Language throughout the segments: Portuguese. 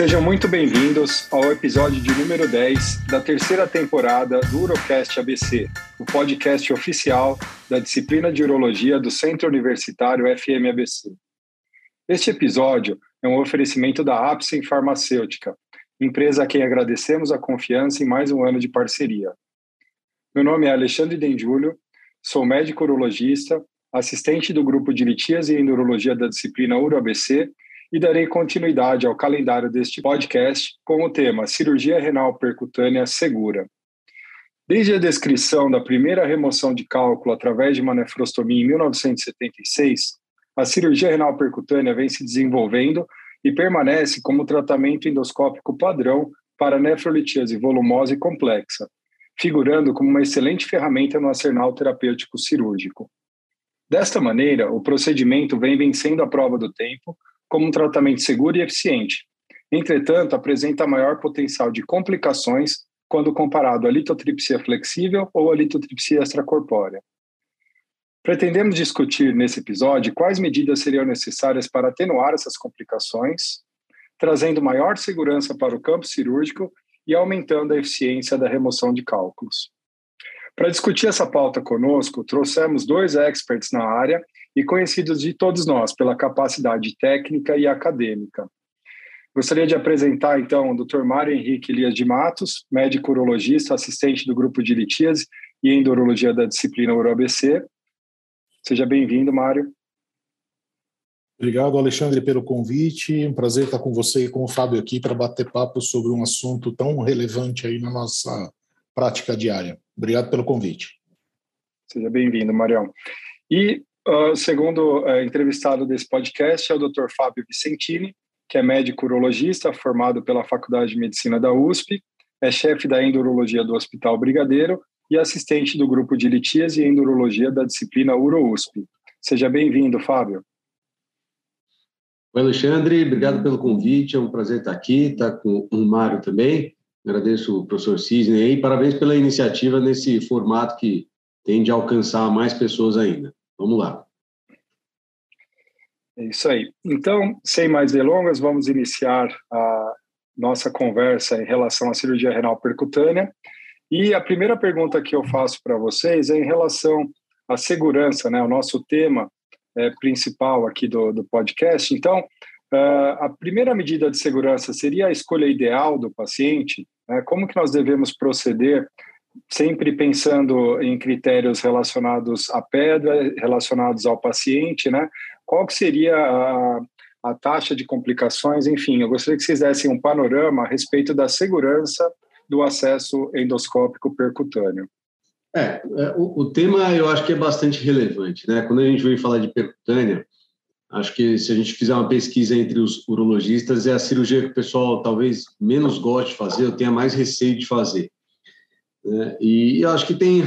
Sejam muito bem-vindos ao episódio de número 10 da terceira temporada do Urocast ABC, o podcast oficial da disciplina de Urologia do Centro Universitário FMABC. Este episódio é um oferecimento da Apsen Farmacêutica, empresa a quem agradecemos a confiança em mais um ano de parceria. Meu nome é Alexandre Dendjúlio, sou médico urologista, assistente do grupo de litíase e endurologia da disciplina UroABC e darei continuidade ao calendário deste podcast com o tema Cirurgia Renal Percutânea Segura. Desde a descrição da primeira remoção de cálculo através de uma nefrostomia em 1976, a cirurgia renal percutânea vem se desenvolvendo e permanece como tratamento endoscópico padrão para nefrolitíase volumosa e complexa, figurando como uma excelente ferramenta no arsenal terapêutico cirúrgico. Desta maneira, o procedimento vem vencendo a prova do tempo como um tratamento seguro e eficiente. Entretanto, apresenta maior potencial de complicações quando comparado à litotripsia flexível ou à litotripsia extracorpórea. Pretendemos discutir nesse episódio quais medidas seriam necessárias para atenuar essas complicações, trazendo maior segurança para o campo cirúrgico e aumentando a eficiência da remoção de cálculos. Para discutir essa pauta conosco, trouxemos dois experts na área e conhecidos de todos nós pela capacidade técnica e acadêmica. Gostaria de apresentar, então, o Dr. Mário Henrique Elias de Matos, médico urologista, assistente do grupo de litíase e endurologia da disciplina UroABC. Seja bem-vindo, Mário. Obrigado, Alexandre, pelo convite. Um prazer estar com você e com o Fábio aqui para bater papo sobre um assunto tão relevante aí na nossa prática diária. Obrigado pelo convite. Seja bem-vindo, Marião. E o uh, segundo uh, entrevistado desse podcast é o Dr. Fábio Vicentini, que é médico urologista formado pela Faculdade de Medicina da USP, é chefe da endurologia do Hospital Brigadeiro e assistente do grupo de litíase e endurologia da disciplina UroUSP. Seja bem-vindo, Fábio. Oi, Alexandre, obrigado pelo convite, é um prazer estar aqui, estar com o Mário também. Agradeço o professor Cisne e parabéns pela iniciativa nesse formato que tende a alcançar mais pessoas ainda. Vamos lá. É isso aí. Então, sem mais delongas, vamos iniciar a nossa conversa em relação à cirurgia renal percutânea. E a primeira pergunta que eu faço para vocês é em relação à segurança, né? O nosso tema é, principal aqui do, do podcast. Então, uh, a primeira medida de segurança seria a escolha ideal do paciente. Né? Como que nós devemos proceder sempre pensando em critérios relacionados à pedra, relacionados ao paciente, né? Qual que seria a, a taxa de complicações? Enfim, eu gostaria que vocês dessem um panorama a respeito da segurança do acesso endoscópico percutâneo. É, é o, o, tema eu acho que é bastante relevante, né? Quando a gente vem falar de percutânea, acho que se a gente fizer uma pesquisa entre os urologistas, é a cirurgia que o pessoal talvez menos goste de fazer, ou tenha mais receio de fazer. Né? E eu acho que tem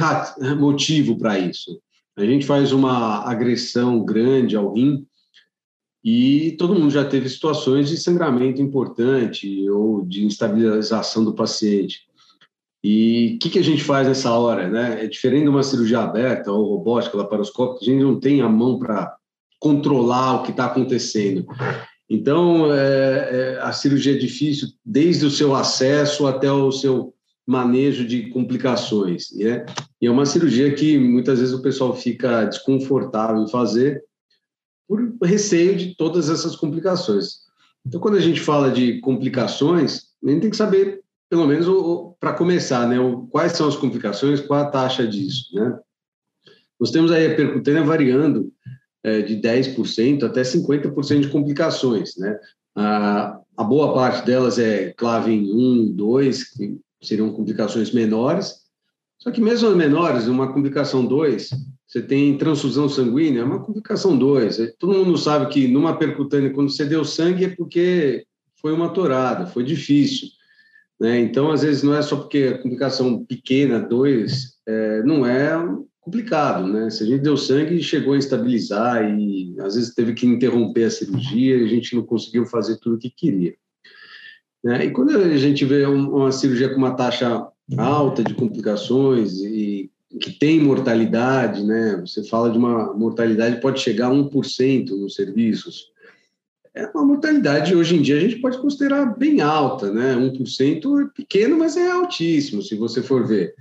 motivo para isso. A gente faz uma agressão grande ao rim e todo mundo já teve situações de sangramento importante ou de instabilização do paciente. E o que, que, a gente faz nessa hora? Né? É diferente de uma cirurgia aberta ou robótica, laparoscópica, a gente não tem a mão para controlar o que está acontecendo. Então, é, é, a cirurgia é difícil desde o seu acesso até o seu manejo de complicações. Né? E é uma cirurgia que muitas vezes o pessoal fica desconfortável em fazer por receio de todas essas complicações. Então, quando a gente fala de complicações, a gente tem que saber, pelo menos para começar, né, quais são as complicações, qual a taxa disso. Né? Nós temos aí a percutânea variando de 10% até 50% de complicações. Né? A, boa parte delas é clave em 1, 2, que seriam complicações menores. Só que mesmo as menores, uma complicação 2, você tem transfusão sanguínea, é uma complicação 2. Todo mundo sabe que numa percutânea, quando você deu sangue, é porque foi uma torada, foi difícil. Né? Então, às vezes, não é só porque a complicação pequena, 2, é, não é complicado. Né? Se a gente deu sangue, chegou a estabilizar e às vezes teve que interromper a cirurgia e a gente não conseguiu fazer tudo o que queria. Né? E quando a gente vê uma cirurgia com uma taxa alta de complicações e que tem mortalidade, né? Você fala de uma mortalidade pode chegar a 1% nos serviços. é uma mortalidade hoje em dia a gente pode considerar bem alta, né? 1% é pequeno, mas é altíssimo, se você for ver.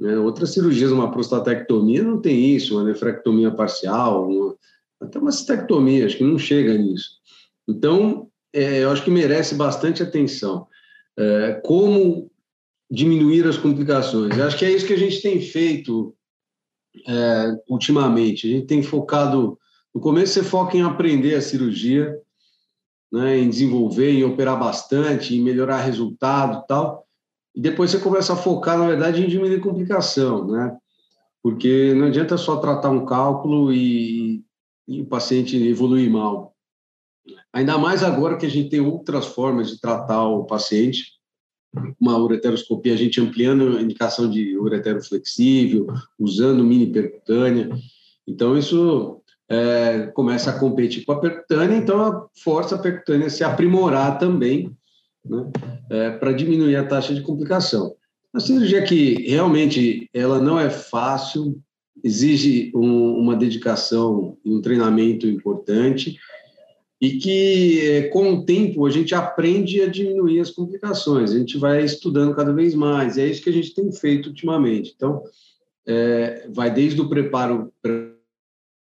Né? Outras cirurgias, uma prostatectomia não tem isso, uma nefrectomia parcial, uma, até uma cistectomia, acho que não chega nisso. Então, é, eu acho que merece bastante atenção. É, como diminuir as complicações? Eu acho que é isso que a gente tem feito é, ultimamente. A gente tem focado. No começo, você foca em aprender a cirurgia, né, em desenvolver, em operar bastante, em melhorar resultado tal. E depois você começa a focar, na verdade, em diminuir complicação, né? Porque não adianta só tratar um cálculo e, e o paciente evoluir mal. Ainda mais agora que a gente tem outras formas de tratar o paciente, uma ureteroscopia, a gente ampliando a indicação de uretero flexível, usando mini percutânea. Então, isso é, começa a competir com a percutânea, então força a percutânea a se aprimorar também, né, é, para diminuir a taxa de complicação. A cirurgia que realmente ela não é fácil, exige um, uma dedicação e um treinamento importante, e que é, com o tempo a gente aprende a diminuir as complicações, a gente vai estudando cada vez mais, e é isso que a gente tem feito ultimamente. Então, é, vai desde o preparo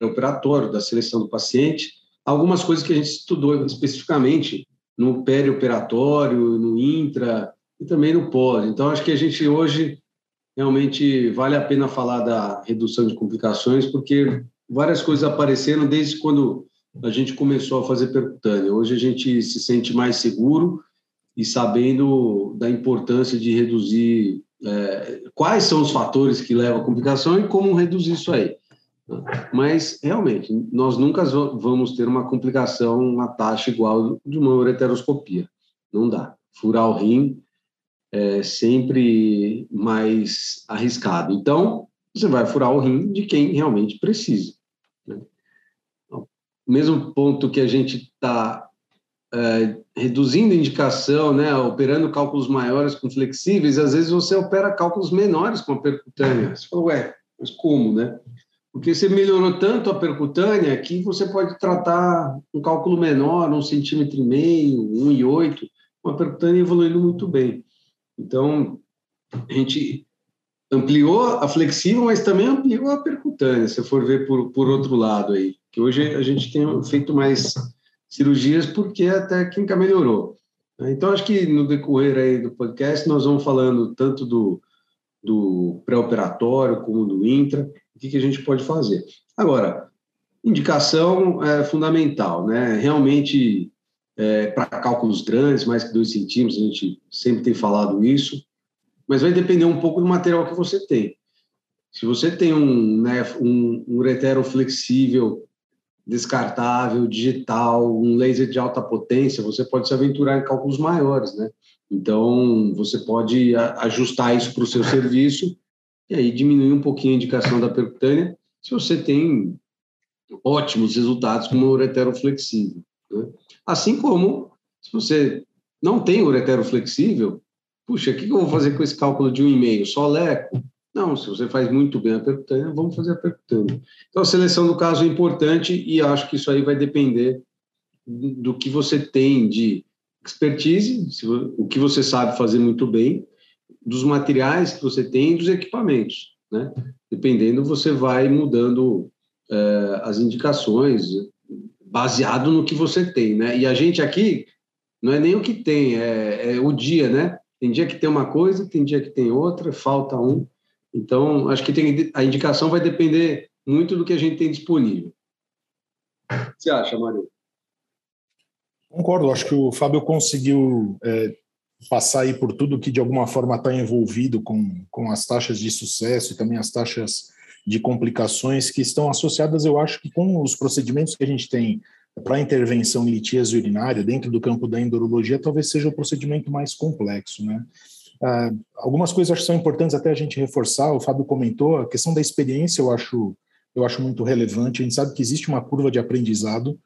operatório, da seleção do paciente, algumas coisas que a gente estudou especificamente no perioperatório, no intra e também no pós. Então, acho que a gente hoje realmente vale a pena falar da redução de complicações, porque várias coisas apareceram desde quando a gente começou a fazer percutânea. Hoje a gente se sente mais seguro e sabendo da importância de reduzir é, quais são os fatores que levam à complicação e como reduzir isso aí. Mas, realmente, nós nunca vamos ter uma complicação, uma taxa igual de uma ureteroscopia. Não dá. Furar o rim é sempre mais arriscado. Então, você vai furar o rim de quem realmente precisa. Né? Então, mesmo ponto que a gente está é, reduzindo indicação, né, operando cálculos maiores com flexíveis, às vezes você opera cálculos menores com a percutânea. Você fala, ué, mas como, né? Porque você melhorou tanto a percutânea que você pode tratar um cálculo menor, um centímetro e meio, um e oito, com a percutânea evoluindo muito bem. Então, a gente ampliou a flexível, mas também ampliou a percutânea, se for ver por, por outro lado aí. Que hoje a gente tem feito mais cirurgias porque a técnica melhorou. Então, acho que no decorrer aí do podcast nós vamos falando tanto do, do pré-operatório como do intra, o que, que a gente pode fazer. Agora, indicação é fundamental, né? Realmente, é, para cálculos grandes, mais que 2 centímetros, a gente sempre tem falado isso, mas vai depender um pouco do material que você tem. Se você tem um, né, um, um uretero flexível, descartável, digital, um laser de alta potência, você pode se aventurar em cálculos maiores, né? Então, você pode ajustar isso para o seu serviço e aí diminuir um pouquinho a indicação da percutânea se você tem ótimos resultados com uma uretero flexível. Né? Assim como se você não tem uretero flexível, puxa, o que eu vou fazer com esse cálculo de um e-mail? Só leco? Não, se você faz muito bem a percutânea, vamos fazer a percutânea. Então, a seleção do caso é importante e acho que isso aí vai depender do que você tem de expertise, o que você sabe fazer muito bem, dos materiais que você tem e dos equipamentos, né? Dependendo, você vai mudando é, as indicações baseado no que você tem, né? E a gente aqui não é nem o que tem, é, é o dia, né? Tem dia que tem uma coisa, tem dia que tem outra, falta um. Então, acho que tem, a indicação vai depender muito do que a gente tem disponível. O que você acha, Maria? Concordo, acho que o Fábio conseguiu é, passar aí por tudo que de alguma forma está envolvido com, com as taxas de sucesso e também as taxas de complicações que estão associadas, eu acho que com os procedimentos que a gente tem para intervenção em litíase urinária dentro do campo da endurologia, talvez seja o procedimento mais complexo, né? Ah, algumas coisas acho que são importantes até a gente reforçar. O Fábio comentou a questão da experiência. Eu acho eu acho muito relevante. A gente sabe que existe uma curva de aprendizado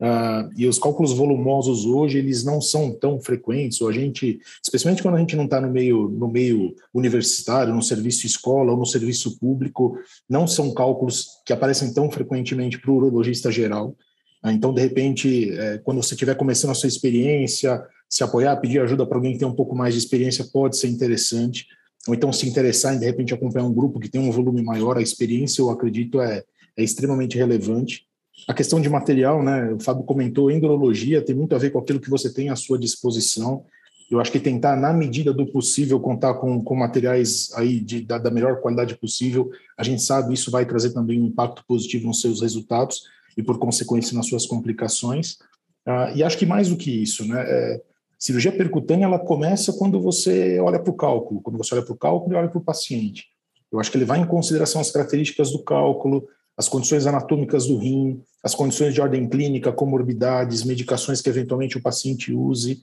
Uh, e os cálculos volumosos hoje eles não são tão frequentes. Ou a gente, especialmente quando a gente não está no meio no meio universitário, no serviço escola ou no serviço público, não são cálculos que aparecem tão frequentemente para o urologista geral. Ah, então, de repente, é, quando você estiver começando a sua experiência, se apoiar, pedir ajuda para alguém que tem um pouco mais de experiência pode ser interessante. Ou então se interessar em, de repente, acompanhar um grupo que tem um volume maior, a experiência, eu acredito, é, é extremamente relevante. A questão de material, né? O Fábio comentou, endurologia tem muito a ver com aquilo que você tem à sua disposição. Eu acho que tentar, na medida do possível, contar com, com materiais aí de, da, da melhor qualidade possível, a gente sabe isso vai trazer também um impacto positivo nos seus resultados e, por consequência, nas suas complicações. Ah, e acho que mais do que isso, né? É, cirurgia percutânea ela começa quando você olha para o cálculo, quando você olha para o cálculo e olha para o paciente. Eu acho que ele vai em consideração as características do cálculo, as condições anatômicas do rim, as condições de ordem clínica, comorbidades, medicações que eventualmente o paciente use.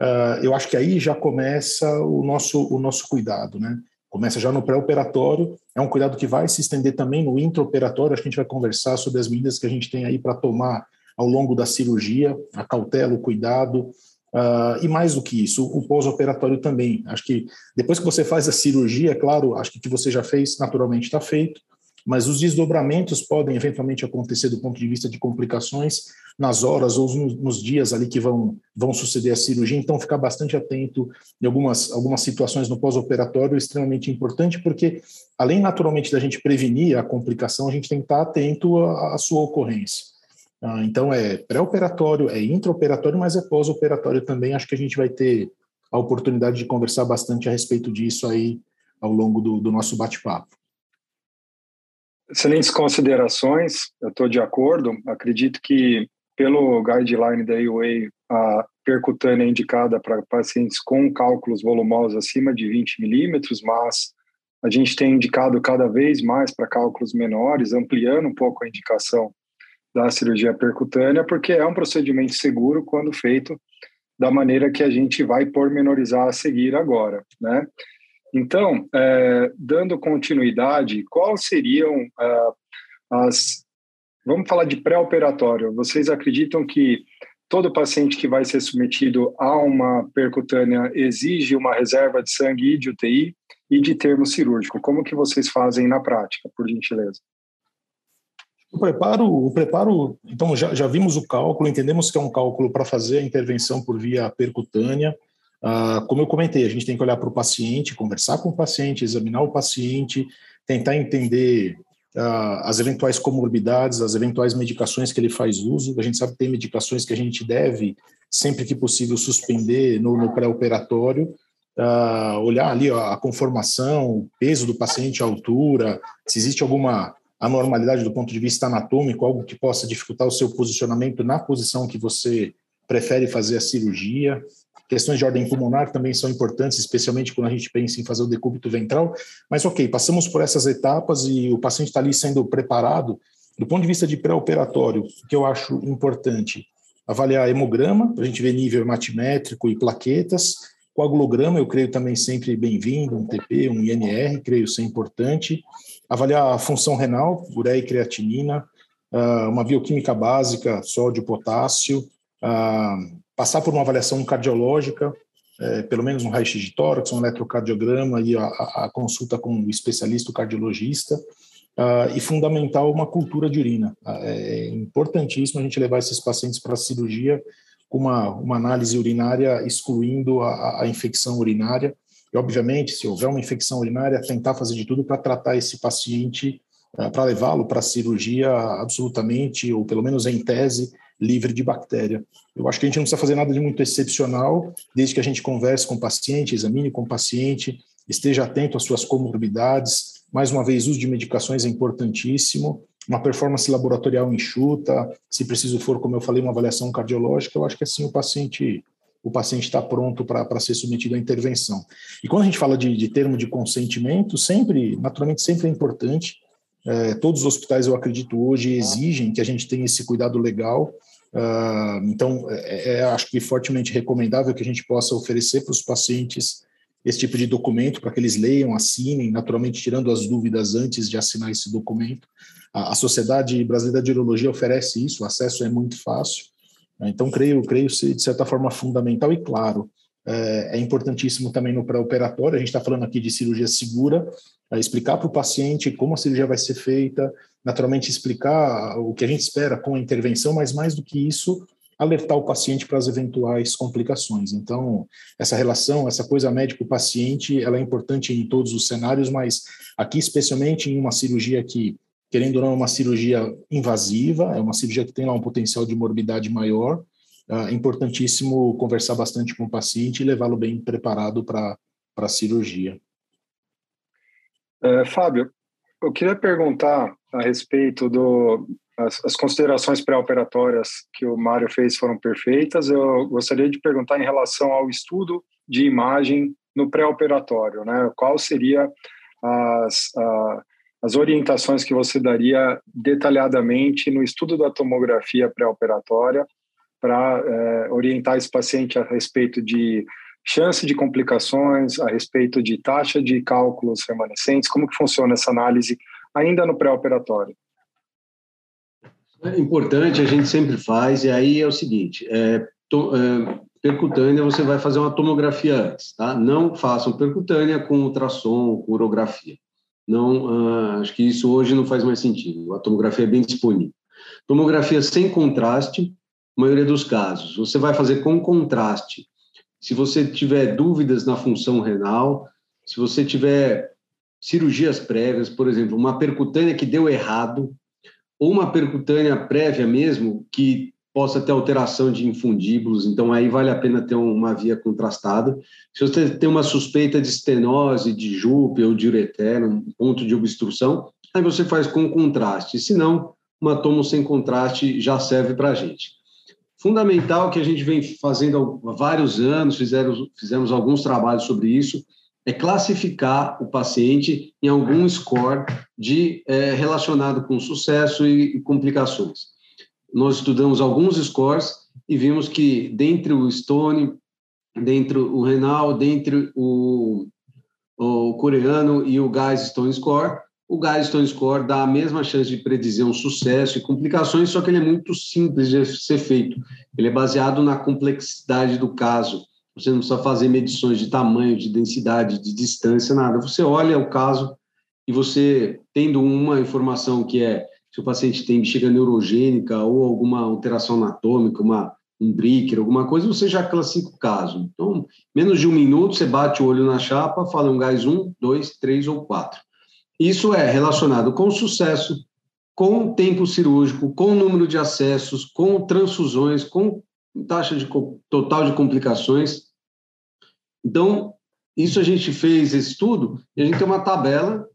Uh, eu acho que aí já começa o nosso, o nosso cuidado, né? Começa já no pré-operatório, é um cuidado que vai se estender também no intraoperatório, a gente vai conversar sobre as medidas que a gente tem aí para tomar ao longo da cirurgia, a cautela, o cuidado, uh, e mais do que isso, o pós-operatório também. Acho que depois que você faz a cirurgia, claro, acho que o que você já fez naturalmente está feito, mas os desdobramentos podem eventualmente acontecer do ponto de vista de complicações nas horas ou nos dias ali que vão, vão suceder a cirurgia, então ficar bastante atento em algumas, algumas situações no pós-operatório é extremamente importante, porque além naturalmente da gente prevenir a complicação, a gente tem que estar atento à, à sua ocorrência. Ah, então é pré-operatório, é intraoperatório, mas é pós-operatório também. Acho que a gente vai ter a oportunidade de conversar bastante a respeito disso aí ao longo do, do nosso bate-papo. Excelentes considerações, eu estou de acordo. Acredito que, pelo guideline da AUA, a percutânea é indicada para pacientes com cálculos volumosos acima de 20 milímetros, mas a gente tem indicado cada vez mais para cálculos menores, ampliando um pouco a indicação da cirurgia percutânea, porque é um procedimento seguro quando feito da maneira que a gente vai pormenorizar a seguir agora, né? Então, é, dando continuidade, quais seriam é, as. Vamos falar de pré-operatório. Vocês acreditam que todo paciente que vai ser submetido a uma percutânea exige uma reserva de sangue e de UTI e de termo cirúrgico? Como que vocês fazem na prática, por gentileza? O preparo, o preparo, então já, já vimos o cálculo, entendemos que é um cálculo para fazer a intervenção por via percutânea. Ah, como eu comentei, a gente tem que olhar para o paciente, conversar com o paciente, examinar o paciente, tentar entender uh, as eventuais comorbidades, as eventuais medicações que ele faz uso. A gente sabe que tem medicações que a gente deve, sempre que possível, suspender no, no pré-operatório. Uh, olhar ali ó, a conformação, o peso do paciente, a altura, se existe alguma anormalidade do ponto de vista anatômico, algo que possa dificultar o seu posicionamento na posição que você prefere fazer a cirurgia. Questões de ordem pulmonar também são importantes, especialmente quando a gente pensa em fazer o decúbito ventral. Mas, ok, passamos por essas etapas e o paciente está ali sendo preparado. Do ponto de vista de pré-operatório, o que eu acho importante, avaliar hemograma, para a gente ver nível hematimétrico e plaquetas. Coagulograma, eu creio também sempre bem-vindo, um TP, um INR, creio ser importante. Avaliar a função renal, ureia e creatinina, ah, uma bioquímica básica, sódio, potássio, ah, passar por uma avaliação cardiológica, é, pelo menos um raio-x de tórax, um eletrocardiograma e a, a consulta com o especialista, o cardiologista, uh, e fundamental uma cultura de urina. Uh, é importantíssimo a gente levar esses pacientes para a cirurgia com uma, uma análise urinária excluindo a, a infecção urinária. E, obviamente, se houver uma infecção urinária, tentar fazer de tudo para tratar esse paciente, uh, para levá-lo para a cirurgia absolutamente, ou pelo menos em tese, livre de bactéria. Eu acho que a gente não precisa fazer nada de muito excepcional, desde que a gente converse com o paciente, examine com o paciente, esteja atento às suas comorbidades. Mais uma vez, uso de medicações é importantíssimo. Uma performance laboratorial enxuta, se preciso for, como eu falei, uma avaliação cardiológica, eu acho que assim o paciente o paciente está pronto para ser submetido à intervenção. E quando a gente fala de, de termo de consentimento, sempre, naturalmente, sempre é importante. É, todos os hospitais, eu acredito, hoje exigem que a gente tenha esse cuidado legal Uh, então, é, é, acho que fortemente recomendável que a gente possa oferecer para os pacientes esse tipo de documento para que eles leiam, assinem, naturalmente tirando as dúvidas antes de assinar esse documento. A, a Sociedade Brasileira de Urologia oferece isso, o acesso é muito fácil. Né? Então, creio, creio ser de certa forma fundamental e claro. É, é importantíssimo também no pré-operatório. A gente está falando aqui de cirurgia segura, explicar para o paciente como a cirurgia vai ser feita, naturalmente explicar o que a gente espera com a intervenção, mas mais do que isso, alertar o paciente para as eventuais complicações. Então, essa relação, essa coisa médico-paciente, ela é importante em todos os cenários, mas aqui especialmente em uma cirurgia que, querendo ou não, é uma cirurgia invasiva, é uma cirurgia que tem lá um potencial de morbidade maior, é importantíssimo conversar bastante com o paciente e levá-lo bem preparado para a cirurgia. É, Fábio, eu queria perguntar a respeito do as, as considerações pré-operatórias que o Mário fez foram perfeitas. Eu gostaria de perguntar em relação ao estudo de imagem no pré-operatório, né? Qual seria as, a, as orientações que você daria detalhadamente no estudo da tomografia pré-operatória para é, orientar esse paciente a respeito de chance de complicações, a respeito de taxa de cálculos remanescentes, como que funciona essa análise ainda no pré-operatório? É importante, a gente sempre faz, e aí é o seguinte, é, to, é, percutânea você vai fazer uma tomografia antes, tá? Não façam percutânea com ultrassom, com urografia. Não, ah, acho que isso hoje não faz mais sentido. A tomografia é bem disponível. Tomografia sem contraste, maioria dos casos. Você vai fazer com contraste. Se você tiver dúvidas na função renal, se você tiver cirurgias prévias, por exemplo, uma percutânea que deu errado, ou uma percutânea prévia mesmo, que possa ter alteração de infundíbulos, então aí vale a pena ter uma via contrastada. Se você tem uma suspeita de estenose, de jupe ou de ureter, um ponto de obstrução, aí você faz com contraste. Se não, uma tomo sem contraste já serve para a gente. Fundamental que a gente vem fazendo há vários anos, fizemos, fizemos alguns trabalhos sobre isso, é classificar o paciente em algum score de é, relacionado com sucesso e, e, complicações. Nós estudamos alguns scores e vimos que dentre o Stone, dentre o renal, dentre o, o coreano e o Guys Stone Score, o Guys Stone Score dá a mesma chance de predizer um sucesso e complicações, só que ele é muito simples de ser feito. Ele é baseado na complexidade do caso você não precisa fazer medições de tamanho, de densidade, de distância, nada. Você olha o caso e você, tendo uma informação que é se o paciente tem bexiga neurogênica ou alguma alteração anatômica, uma, um bricker, alguma coisa, você já classifica o caso. Então, menos de um minuto, você bate o olho na chapa, fala um gás um, dois, três ou quatro. Isso é relacionado com sucesso, com tempo cirúrgico, com número de acessos, com transfusões, com taxa de total de complicações então, isso a gente fez esse estudo e a gente tem uma tabela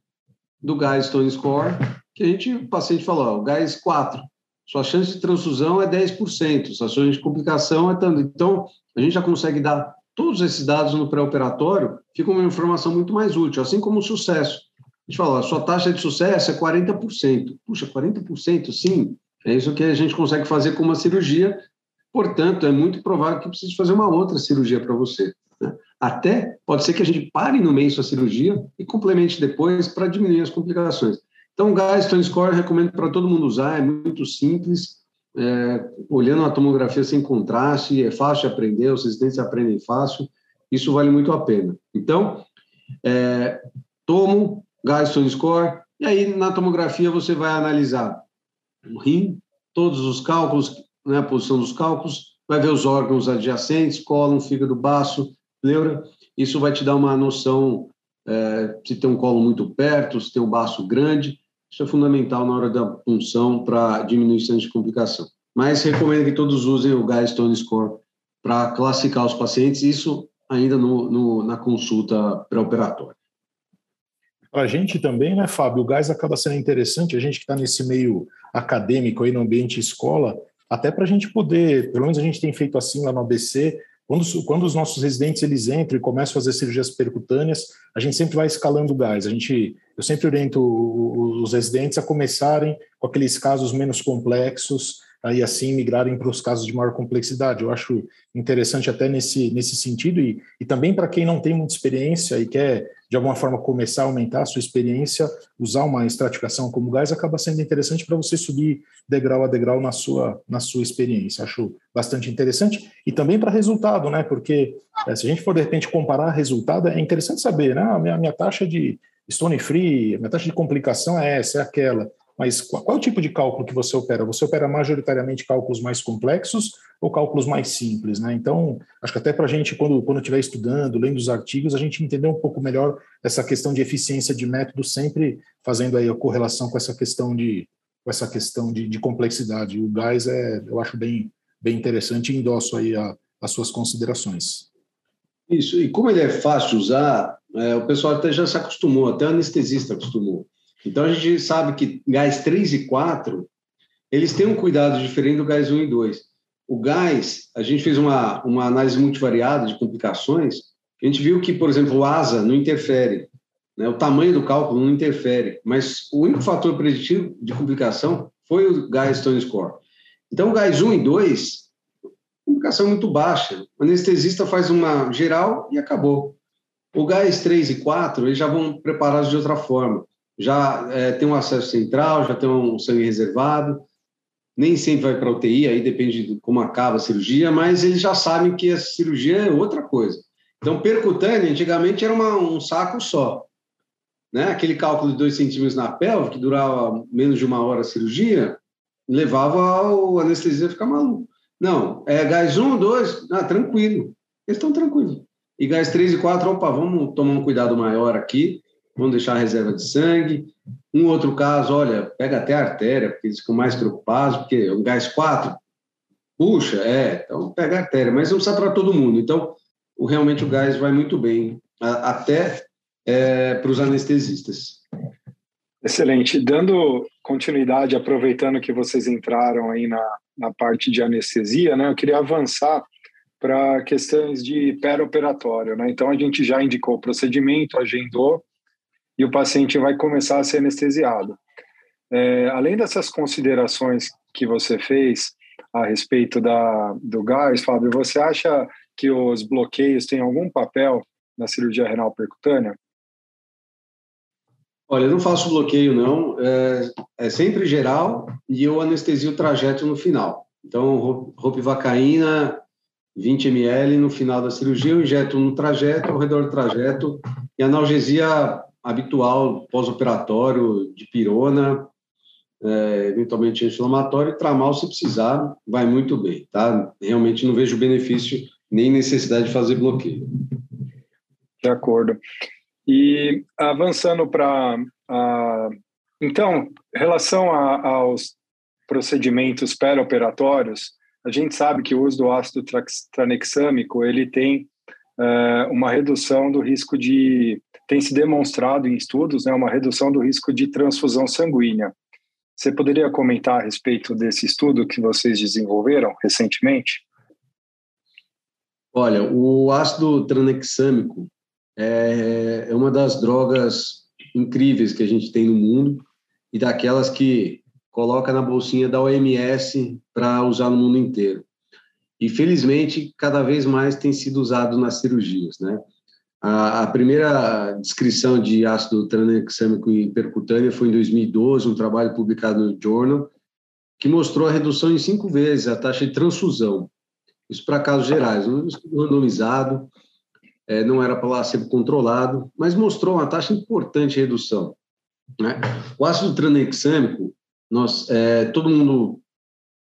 do Stone Score que a gente, o paciente falou, ó, o gás 4, sua chance de transfusão é 10%, sua chance de complicação é tanto. Então, a gente já consegue dar todos esses dados no pré-operatório, fica uma informação muito mais útil, assim como o sucesso. A gente fala, a sua taxa de sucesso é 40%. Puxa, 40%? Sim, é isso que a gente consegue fazer com uma cirurgia, portanto, é muito provável que precise fazer uma outra cirurgia para você. Né? Até pode ser que a gente pare no meio da cirurgia e complemente depois para diminuir as complicações. Então, o Gás Stone Score recomendo para todo mundo usar, é muito simples, é, olhando a tomografia sem contraste, é fácil de aprender, os residentes aprendem fácil, isso vale muito a pena. Então, é, tomo Gás Stone Score, e aí na tomografia você vai analisar o rim, todos os cálculos, né, a posição dos cálculos, vai ver os órgãos adjacentes, cólon, fígado, baço, pleura. Isso vai te dar uma noção é, se tem um colo muito perto, se tem um baço grande. Isso é fundamental na hora da punção para diminuição de complicação. Mas recomendo que todos usem o Guy Stone Score para classificar os pacientes, isso ainda no, no na consulta pré-operatória. Para a gente também, né, Fábio, o gás acaba sendo interessante, a gente que está nesse meio acadêmico aí no ambiente escola, até para a gente poder, pelo menos a gente tem feito assim lá no ABC, quando, quando os nossos residentes eles entram e começam a fazer cirurgias percutâneas, a gente sempre vai escalando o gás. A gente, eu sempre oriento os residentes a começarem com aqueles casos menos complexos, aí assim migrarem para os casos de maior complexidade. Eu acho interessante até nesse, nesse sentido e, e também para quem não tem muita experiência e quer de alguma forma começar a aumentar a sua experiência, usar uma estratificação como gás acaba sendo interessante para você subir degrau a degrau na sua, na sua experiência. Acho bastante interessante e também para resultado, né? Porque é, se a gente for de repente comparar resultado, é interessante saber, né? A minha, minha taxa de, stone free, a taxa de complicação é essa, é aquela. Mas qual, qual tipo de cálculo que você opera? Você opera majoritariamente cálculos mais complexos ou cálculos mais simples? Né? Então, acho que até para a gente, quando, quando estiver estudando, lendo os artigos, a gente entender um pouco melhor essa questão de eficiência de método, sempre fazendo aí a correlação com essa questão de, com essa questão de, de complexidade. O gás é, eu acho bem, bem interessante e endosso aí a, as suas considerações. Isso, e como ele é fácil de usar, é, o pessoal até já se acostumou, até o anestesista acostumou. Então, a gente sabe que gás 3 e 4, eles têm um cuidado diferente do gás 1 e 2. O gás, a gente fez uma, uma análise multivariada de complicações, a gente viu que, por exemplo, o ASA não interfere, né? o tamanho do cálculo não interfere, mas o único fator preditivo de complicação foi o gás Stone Score. Então, o gás 1 e 2, complicação muito baixa. O anestesista faz uma geral e acabou. O gás 3 e 4, eles já vão preparados de outra forma já é, tem um acesso central, já tem um sangue reservado, nem sempre vai para UTI, aí depende de como acaba a cirurgia, mas eles já sabem que a cirurgia é outra coisa. Então, percutânea, antigamente era uma, um saco só. Né? Aquele cálculo de dois centímetros na pelve, que durava menos de uma hora a cirurgia, levava o anestesia a ficar maluco. Não, é gás 1, 2, ah, tranquilo. Eles estão tranquilos. E gás 3 e 4, opa, vamos tomar um cuidado maior aqui vão deixar a reserva de sangue. Um outro caso, olha, pega até a artéria, porque eles ficam mais preocupados, porque o gás 4, puxa, é, então pega a artéria, mas não precisa para todo mundo. Então, o, realmente o gás vai muito bem, a, até é, para os anestesistas. Excelente. Dando continuidade, aproveitando que vocês entraram aí na, na parte de anestesia, né, eu queria avançar para questões de operatório Né? Então, a gente já indicou o procedimento, agendou, e o paciente vai começar a ser anestesiado. É, além dessas considerações que você fez a respeito da, do gás, Fábio, você acha que os bloqueios têm algum papel na cirurgia renal percutânea? Olha, eu não faço bloqueio, não. É, é sempre geral e eu anestesio o trajeto no final. Então, ropivacaína, 20 ml no final da cirurgia, eu injeto no trajeto, ao redor do trajeto, e analgesia habitual pós-operatório de pirona, é, eventualmente anti-inflamatório, tramal se precisar, vai muito bem, tá? Realmente não vejo benefício nem necessidade de fazer bloqueio. De acordo. E avançando para então, relação a, aos procedimentos pré-operatórios, a gente sabe que o uso do ácido tranexâmico ele tem é, uma redução do risco de tem se demonstrado em estudos né, uma redução do risco de transfusão sanguínea. Você poderia comentar a respeito desse estudo que vocês desenvolveram recentemente? Olha, o ácido tranexâmico é, é uma das drogas incríveis que a gente tem no mundo e daquelas que coloca na bolsinha da OMS para usar no mundo inteiro. E felizmente cada vez mais tem sido usado nas cirurgias, né? A, a primeira descrição de ácido tranexâmico percutânea foi em 2012, um trabalho publicado no Journal, que mostrou a redução em cinco vezes a taxa de transfusão. Isso para casos gerais, um estudo randomizado, é, não era ser controlado, mas mostrou uma taxa importante de redução. Né? O ácido tranexâmico, nós, é, todo mundo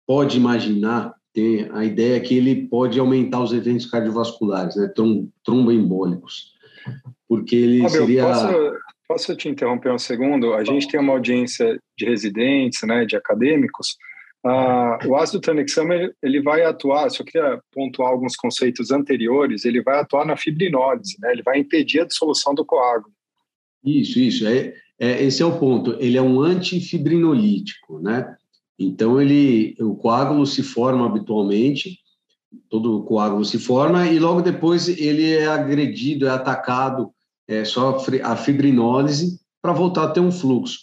pode imaginar, tem a ideia que ele pode aumentar os eventos cardiovasculares, né, tromboembólicos porque ele Fábio, seria... Posso, posso te interromper um segundo? A gente tem uma audiência de residentes, né, de acadêmicos. Ah, o ácido tranexame ele vai atuar, só queria pontuar alguns conceitos anteriores, ele vai atuar na fibrinólise, né? ele vai impedir a dissolução do coágulo. Isso, isso, é, é, esse é o ponto, ele é um antifibrinolítico, né? Então, ele, o coágulo se forma habitualmente, todo o coágulo se forma e logo depois ele é agredido, é atacado, é, sofre a fibrinólise para voltar a ter um fluxo.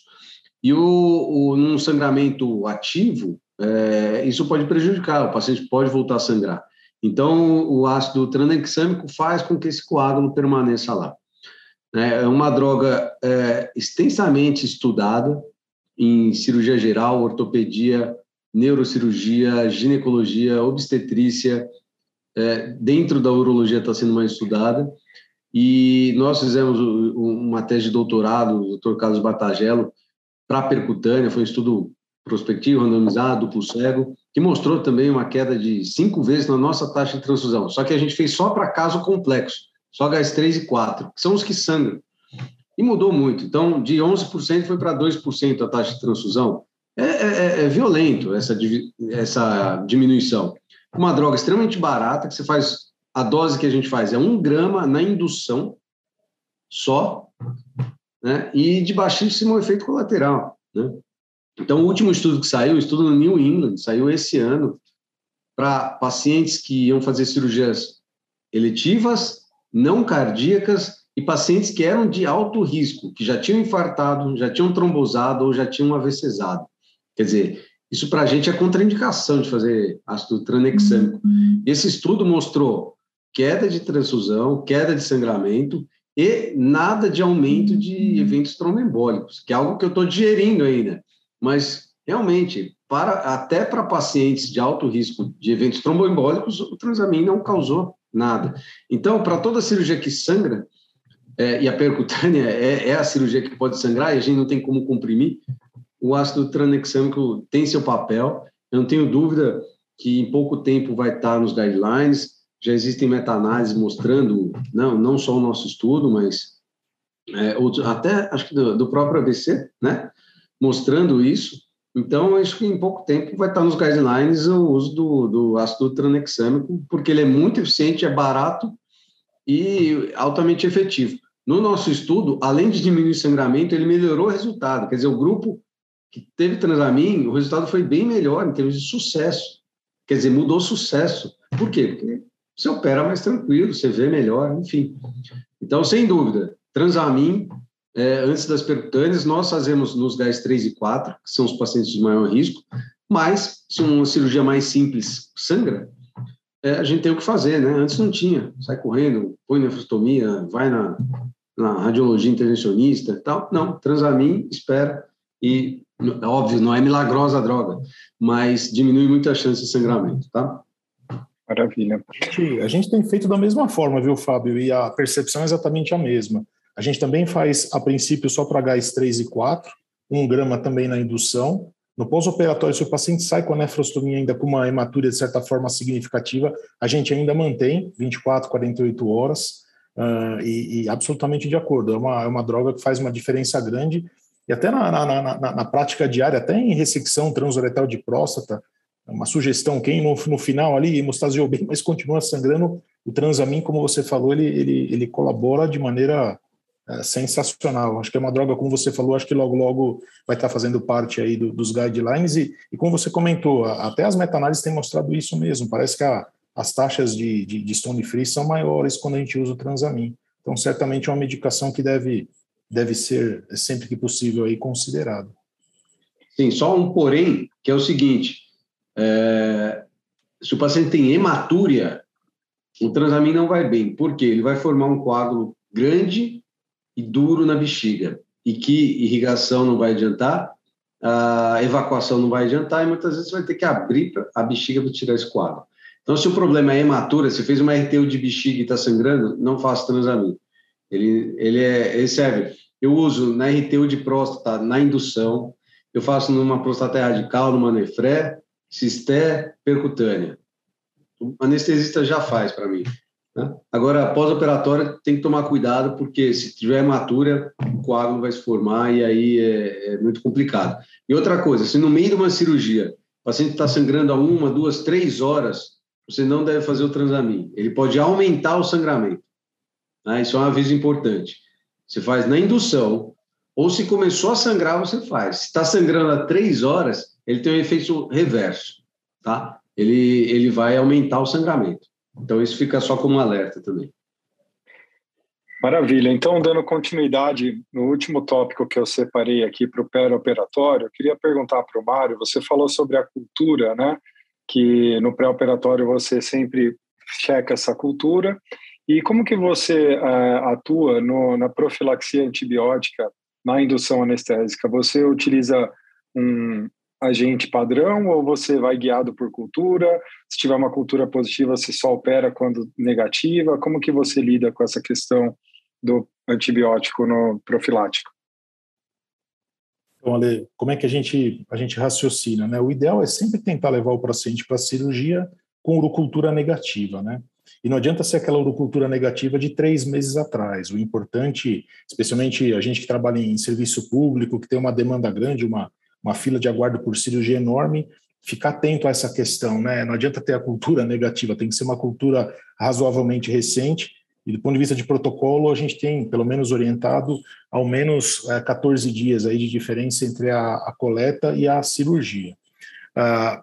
E o, o num sangramento ativo, é, isso pode prejudicar, o paciente pode voltar a sangrar. Então, o ácido tranexâmico faz com que esse coágulo permaneça lá. É uma droga é, extensamente estudada em cirurgia geral, ortopedia, neurocirurgia, ginecologia, obstetrícia, é, dentro da urologia está sendo mais estudada. E nós fizemos uma tese de doutorado, o Dr. Carlos Batagello, para percutânea, foi um estudo prospectivo, randomizado, duplo cego, que mostrou também uma queda de cinco vezes na nossa taxa de transfusão. Só que a gente fez só para caso complexo, só gás 3 e 4, que são os que sangram. E mudou muito. Então, de 11% foi para 2% a taxa de transfusão. É, é, é, é violento essa, essa diminuição. Uma droga extremamente barata, que você faz, a dose que a gente faz é um grama na indução só, né? e de baixíssimo efeito colateral. Né? Então, o último estudo que saiu, o estudo no New England, saiu esse ano, para pacientes que iam fazer cirurgias eletivas, não cardíacas e pacientes que eram de alto risco, que já tinham infartado, já tinham trombosado ou já tinham AVCzado. Quer dizer, isso para a gente é contraindicação de fazer ácido tranexâmico. Uhum. Esse estudo mostrou queda de transfusão, queda de sangramento e nada de aumento de uhum. eventos tromboembólicos, que é algo que eu estou digerindo ainda. Mas, realmente, para, até para pacientes de alto risco de eventos tromboembólicos, o transamin não causou nada. Então, para toda cirurgia que sangra, é, e a percutânea é, é, a cirurgia que pode sangrar, e a gente não tem como comprimir, o ácido tranexâmico tem seu papel. Eu não tenho dúvida que em pouco tempo vai estar nos guidelines. Já existem meta-análises mostrando, não, não só o nosso estudo, mas é, outro, até acho que do, do próprio ABC, né? mostrando isso. Então, acho que em pouco tempo vai estar nos guidelines o uso do, do ácido tranexâmico, porque ele é muito eficiente, é barato e altamente efetivo. No nosso estudo, além de diminuir o sangramento, ele melhorou o resultado. Quer dizer, o grupo que teve transamin, o resultado foi bem melhor em termos de sucesso. Quer dizer, mudou o sucesso. Por quê? Porque você opera mais tranquilo, você vê melhor, enfim. Então, sem dúvida, transamin é, antes das percutâneas, nós fazemos nos 10, 3 e 4, que são os pacientes de maior risco, mas se uma cirurgia mais simples sangra, é, a gente tem o que fazer, né? Antes não tinha, sai correndo, põe nefrostomia, vai na, na radiologia intervencionista e tal. Não, transamin, espera e, óbvio, não é milagrosa a droga, mas diminui muito a chance de sangramento, tá? Maravilha. A gente, a gente tem feito da mesma forma, viu, Fábio? E a percepção é exatamente a mesma. A gente também faz, a princípio, só para gás 3 e 4, um grama também na indução. No pós-operatório, se o paciente sai com a nefrostomia ainda com uma hematúria de certa forma significativa, a gente ainda mantém 24, 48 horas uh, e, e, absolutamente de acordo. É uma, é uma droga que faz uma diferença grande e até na, na, na, na prática diária, até em ressecção transuretal de próstata, uma sugestão, quem no, no final ali hemostasiou bem, mas continua sangrando, o transamin, como você falou, ele, ele, ele colabora de maneira é, sensacional. Acho que é uma droga, como você falou, acho que logo, logo vai estar fazendo parte aí do, dos guidelines e, e, como você comentou, até as meta-análises têm mostrado isso mesmo. Parece que a, as taxas de, de, de, stone free são maiores quando a gente usa o transamin. Então, certamente é uma medicação que deve, deve ser, sempre que possível, aí considerada. Sim, só um porém, que é o seguinte, é, se o paciente tem hematúria, o transamin não vai bem. Por quê? Ele vai formar um coágulo grande e duro na bexiga, e que irrigação não vai adiantar, a evacuação não vai adiantar, e muitas vezes você vai ter que abrir a bexiga para tirar esse quadro. Então, se o problema é hematura, você fez uma RTU de bexiga e está sangrando, não faça transamin. Ele, ele, é, ele serve. Eu uso na RTU de próstata, na indução, eu faço numa prostata radical, numa nefré, cisté, percutânea. O anestesista já faz para mim. Né? Agora, pós-operatório, tem que tomar cuidado, porque se tiver hematura, o coágulo vai se formar e aí é, é muito complicado. E outra coisa, se no meio de uma cirurgia o paciente está sangrando há uma, duas, três horas, você não deve fazer o transamin. Ele pode aumentar o sangramento. Né? Isso é um aviso importante. Você faz na indução, ou se começou a sangrar, você faz. Se está sangrando há três horas, ele tem um efeito reverso, tá? Ele, ele vai aumentar o sangramento. Então, isso fica só como alerta também. Maravilha. Então, dando continuidade no último tópico que eu separei aqui para o pré-operatório, eu queria perguntar para o Mário, você falou sobre a cultura, né? Que no pré-operatório você sempre checa essa cultura. E como que você uh, atua no, na profilaxia antibiótica, na indução anestésica? Você utiliza um, agente padrão ou você vai guiado por cultura? Se tiver uma cultura positiva, você só opera quando negativa? Como que você lida com essa questão do antibiótico no profilático? Então, Ale, como é que a gente, a gente raciocina? Né? O ideal é sempre tentar levar o paciente para a cirurgia com urocultura negativa, né? E não adianta ser aquela urocultura negativa de três meses atrás. O importante, especialmente a gente que trabalha em serviço público, que tem uma demanda grande, uma, uma fila de aguardo por cirurgia enorme, ficar atento a essa questão, né? Não adianta ter a cultura negativa, tem que ser uma cultura razoavelmente recente. E do ponto de vista de protocolo, a gente tem, pelo menos orientado, ao menos é, 14 dias aí de diferença entre a, a coleta e a cirurgia. Ah,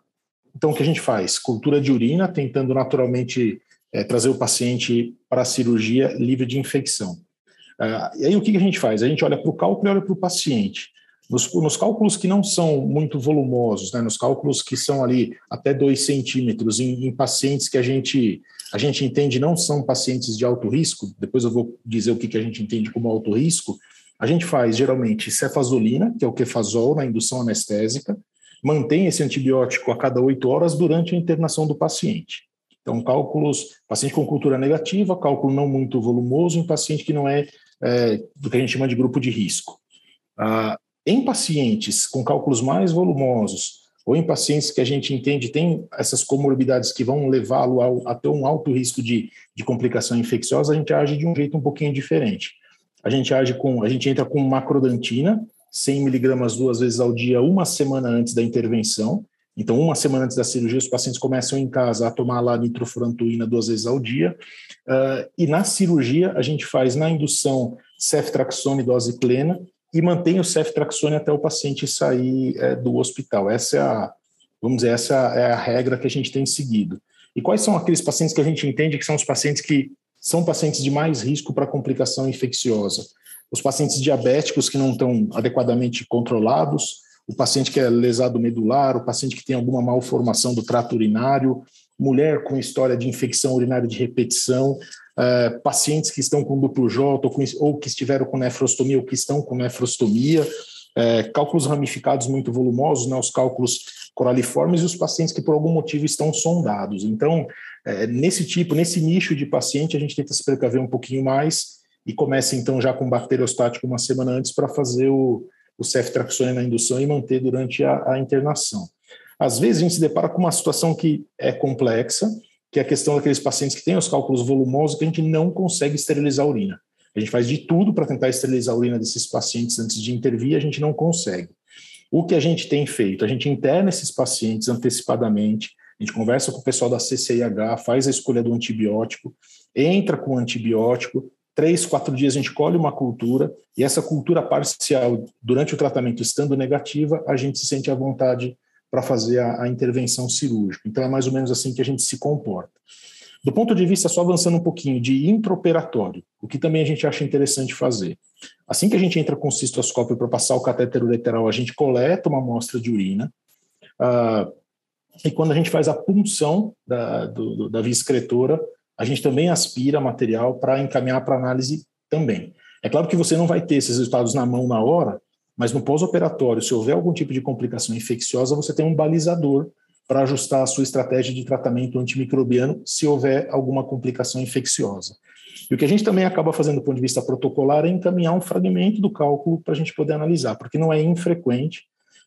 então, o que a gente faz? Cultura de urina, tentando naturalmente é, trazer o paciente para a cirurgia livre de infecção. Ah, e aí, o que a gente faz? A gente olha para o cálculo e olha para o paciente. Nos, nos, cálculos que não são muito volumosos, né, nos cálculos que são ali até 2 centímetros, em, em, pacientes que a gente, a gente entende não são pacientes de alto risco, depois eu vou dizer o que, que a gente entende como alto risco, a gente faz geralmente cefazolina, que é o quefazol na indução anestésica, mantém esse antibiótico a cada 8 horas durante a internação do paciente. Então, cálculos, paciente com cultura negativa, cálculo não muito volumoso, em paciente que não é, é do que a gente chama de grupo de risco. Ah, em pacientes com cálculos mais volumosos, ou em pacientes que a gente entende tem essas comorbidades que vão levá-lo a ter um alto risco de, de complicação infecciosa, a gente age de um jeito um pouquinho diferente. A gente age com, a gente entra com macrodantina, 100 miligramas duas vezes ao dia, uma semana antes da intervenção. Então, uma semana antes da cirurgia, os pacientes começam em casa a tomar lá nitrofurantoína duas vezes ao dia. Uh, e na cirurgia, a gente faz na indução ceftraxone dose plena e mantém o ceftraxone até o paciente sair é, do hospital. Essa é a, vamos dizer, essa é a regra que a gente tem seguido. E quais são aqueles pacientes que a gente entende que são os pacientes que são pacientes de mais risco para complicação infecciosa? Os pacientes diabéticos que não estão adequadamente controlados, o paciente que é lesado medular, o paciente que tem alguma malformação do trato urinário, mulher com história de infecção urinária de repetição, uh, pacientes que estão com duplo J ou, com, ou, que estiveram com nefrostomia ou que estão com nefrostomia, uh, cálculos ramificados muito volumosos, né, os cálculos coraliformes e os pacientes que por algum motivo estão sondados. Então, uh, nesse tipo, nesse nicho de paciente, a gente tenta se precaver um pouquinho mais e começa então já com bacteriostático uma semana antes para fazer o, o ceftraxone na indução e manter durante a, a internação. Às vezes a gente se depara com uma situação que é complexa, que é a questão daqueles pacientes que têm os cálculos volumosos que a gente não consegue esterilizar a urina. A gente faz de tudo para tentar esterilizar a urina desses pacientes antes de intervir, a gente não consegue. O que a gente tem feito? A gente interna esses pacientes antecipadamente, a gente conversa com o pessoal da CCIH, faz a escolha do antibiótico, entra com o antibiótico, três, quatro dias a gente colhe uma cultura, e essa cultura parcial, durante o tratamento estando negativa, a gente se sente à vontade para fazer a, a, intervenção cirúrgica. Então, é mais ou menos assim que a gente se comporta. Do ponto de vista, só avançando um pouquinho, de intraoperatório, o que também a gente acha interessante fazer. Assim que a gente entra com o cistoscópio para passar o catéter ureteral, a gente coleta uma amostra de urina, uh, e quando a gente faz a punção da, do, da via excretora, a gente também aspira material para encaminhar para análise também. É claro que você não vai ter esses resultados na mão na hora, mas no pós-operatório, se houver algum tipo de complicação infecciosa, você tem um balizador para ajustar a sua estratégia de tratamento antimicrobiano se houver alguma complicação infecciosa. E o que a gente também acaba fazendo do ponto de vista protocolar é encaminhar um fragmento do cálculo para a gente poder analisar, porque não é infrequente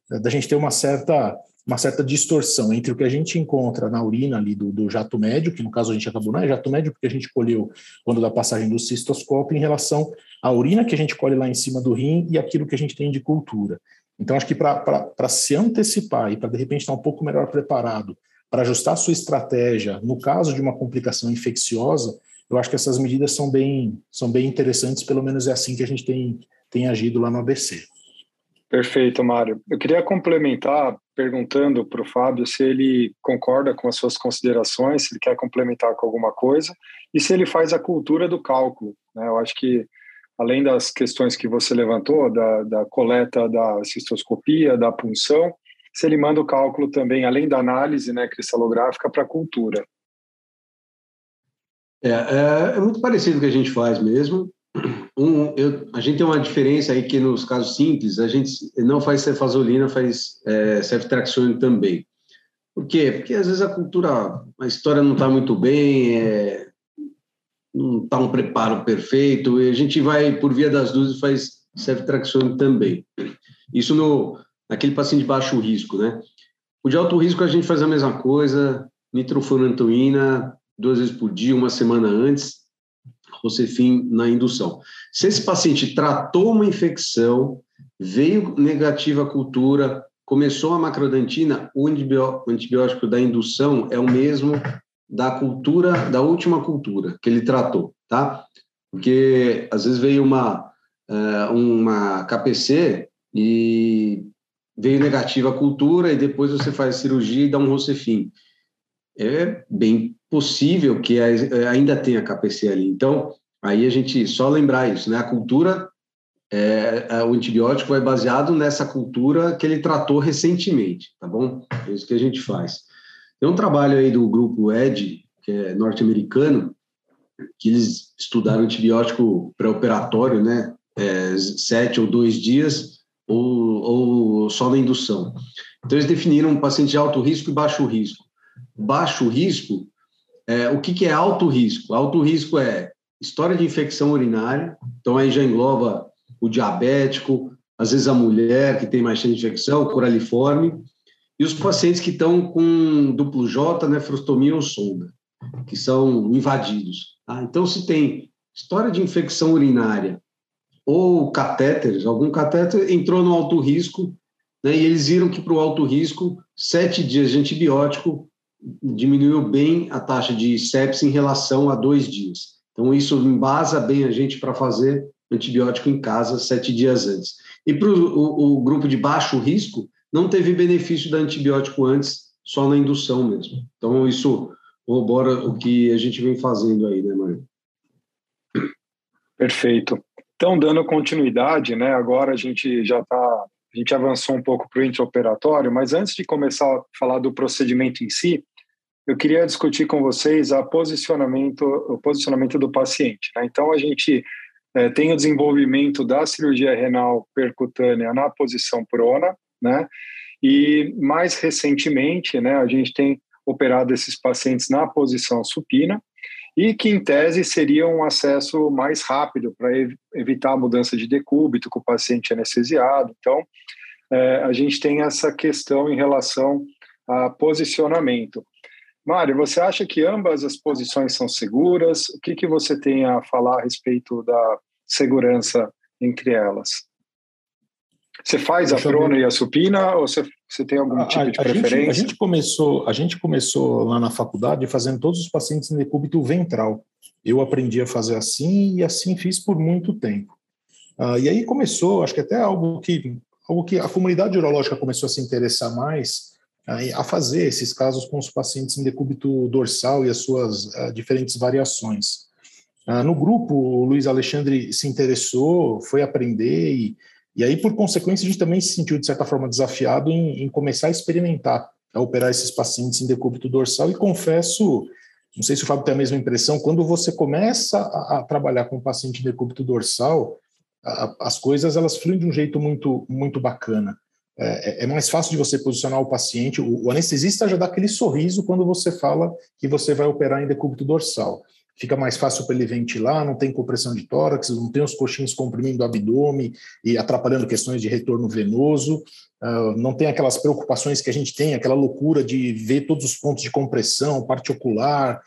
né, da gente ter uma certa uma certa distorção entre o que a gente encontra na urina ali do, do, jato médio, que no caso a gente acabou, não é jato médio, porque a gente colheu quando da passagem do cistoscópio, em relação à urina que a gente colhe lá em cima do rim e aquilo que a gente tem de cultura. Então, acho que para se antecipar e para de repente estar um pouco melhor preparado para ajustar sua estratégia no caso de uma complicação infecciosa, eu acho que essas medidas são bem, são bem interessantes, pelo menos é assim que a gente tem, tem agido lá no ABC. Perfeito, Mário. Eu queria complementar perguntando para o Fábio se ele concorda com as suas considerações, se ele quer complementar com alguma coisa e se ele faz a cultura do cálculo. Né? Eu acho que, além das questões que você levantou, da, da coleta da cistoscopia, da punção, se ele manda o cálculo também, além da análise né, cristalográfica, para a cultura. É, é, é muito parecido com o que a gente faz mesmo. Um, eu, a gente tem uma diferença aí que nos casos simples, a gente não faz cefazolina, faz é, ceftraxone também. Por quê? Porque às vezes a cultura, a história não está muito bem, é, não está um preparo perfeito, e a gente vai, por via das dúvidas, faz ceftraxone também. Isso no, naquele paciente de baixo risco, né? O de alto risco a gente faz a mesma coisa, nitrofurantoína, duas vezes por dia, uma semana antes, Rocefin na indução. Se esse paciente tratou uma infecção, veio negativa a cultura, começou a macrodantina, o antibiótico da indução é o mesmo da cultura, da última cultura que ele tratou, tá? Porque às vezes veio uma, eh, uma KPC e veio negativa a cultura e depois você faz cirurgia e dá um Rocefin. É bem possível que ainda tenha KPC ali. Então, aí a gente só lembrar isso, né? A cultura, é, é, o antibiótico é baseado nessa cultura que ele tratou recentemente, tá bom? É isso que a gente faz. Tem um trabalho aí do grupo ED, que é norte-americano, que eles estudaram antibiótico pré-operatório, né? É, sete ou dois dias, ou, ou só na indução. Então, eles definiram um paciente de alto risco e baixo risco. Baixo risco é, o que, que é alto risco? Alto risco é história de infecção urinária, então aí já engloba o diabético, às vezes a mulher que tem mais chance de infecção, coraliforme, e os pacientes que estão com duplo J, nefrostomia ou sonda, que são invadidos. Tá? Então, se tem história de infecção urinária ou catéteres, algum catéter entrou no alto risco, né, e eles viram que para o alto risco, sete dias de antibiótico diminuiu bem a taxa de sepsis em relação a dois dias. Então, isso embasa bem a gente para fazer antibiótico em casa sete dias antes. E para o, o grupo de baixo risco, não teve benefício da antibiótico antes, só na indução mesmo. Então, isso corrobora o que a gente vem fazendo aí, né, Mário? Perfeito. Então, dando continuidade, né, agora a gente já está, a gente avançou um pouco para o intraoperatório, mas antes de começar a falar do procedimento em si, eu queria discutir com vocês a posicionamento, o posicionamento do paciente. Né? Então, a gente é, tem o desenvolvimento da cirurgia renal percutânea na posição prona, né? E mais recentemente, né, a gente tem operado esses pacientes na posição supina e que, em tese, seria um acesso mais rápido para evitar a mudança de decúbito com o paciente anestesiado. Então, é, a gente tem essa questão em relação a posicionamento. Mário, você acha que ambas as posições são seguras? O que, que você tem a falar a respeito da segurança entre elas? Você faz Deixa a prona e a supina ou você, você tem algum tipo a, de preferência? Gente, a gente, começou, a gente começou lá na faculdade fazendo todos os pacientes em decúbito ventral. Eu aprendi a fazer assim e assim fiz por muito tempo. Ah, e aí começou, acho que até algo que, algo que a comunidade urológica começou a se interessar mais, a fazer esses casos com os pacientes em decúbito dorsal e as suas uh, diferentes variações. Uh, no grupo, o Luiz Alexandre se interessou, foi aprender e, e aí, por consequência, a gente também se sentiu, de certa forma, desafiado em, em começar a experimentar, a operar esses pacientes em decúbito dorsal e confesso, não sei se o Fábio tem a mesma impressão, quando você começa a, a trabalhar com o paciente em decúbito dorsal, a, as coisas elas fluem de um jeito muito, muito bacana. É, é, mais fácil de você posicionar o paciente. O, o, anestesista já dá aquele sorriso quando você fala que você vai operar em decúbito dorsal. Fica mais fácil para ele ventilar, não tem compressão de tórax, não tem os coxins comprimindo o abdômen e atrapalhando questões de retorno venoso, uh, não tem aquelas preocupações que a gente tem, aquela loucura de ver todos os pontos de compressão, parte ocular.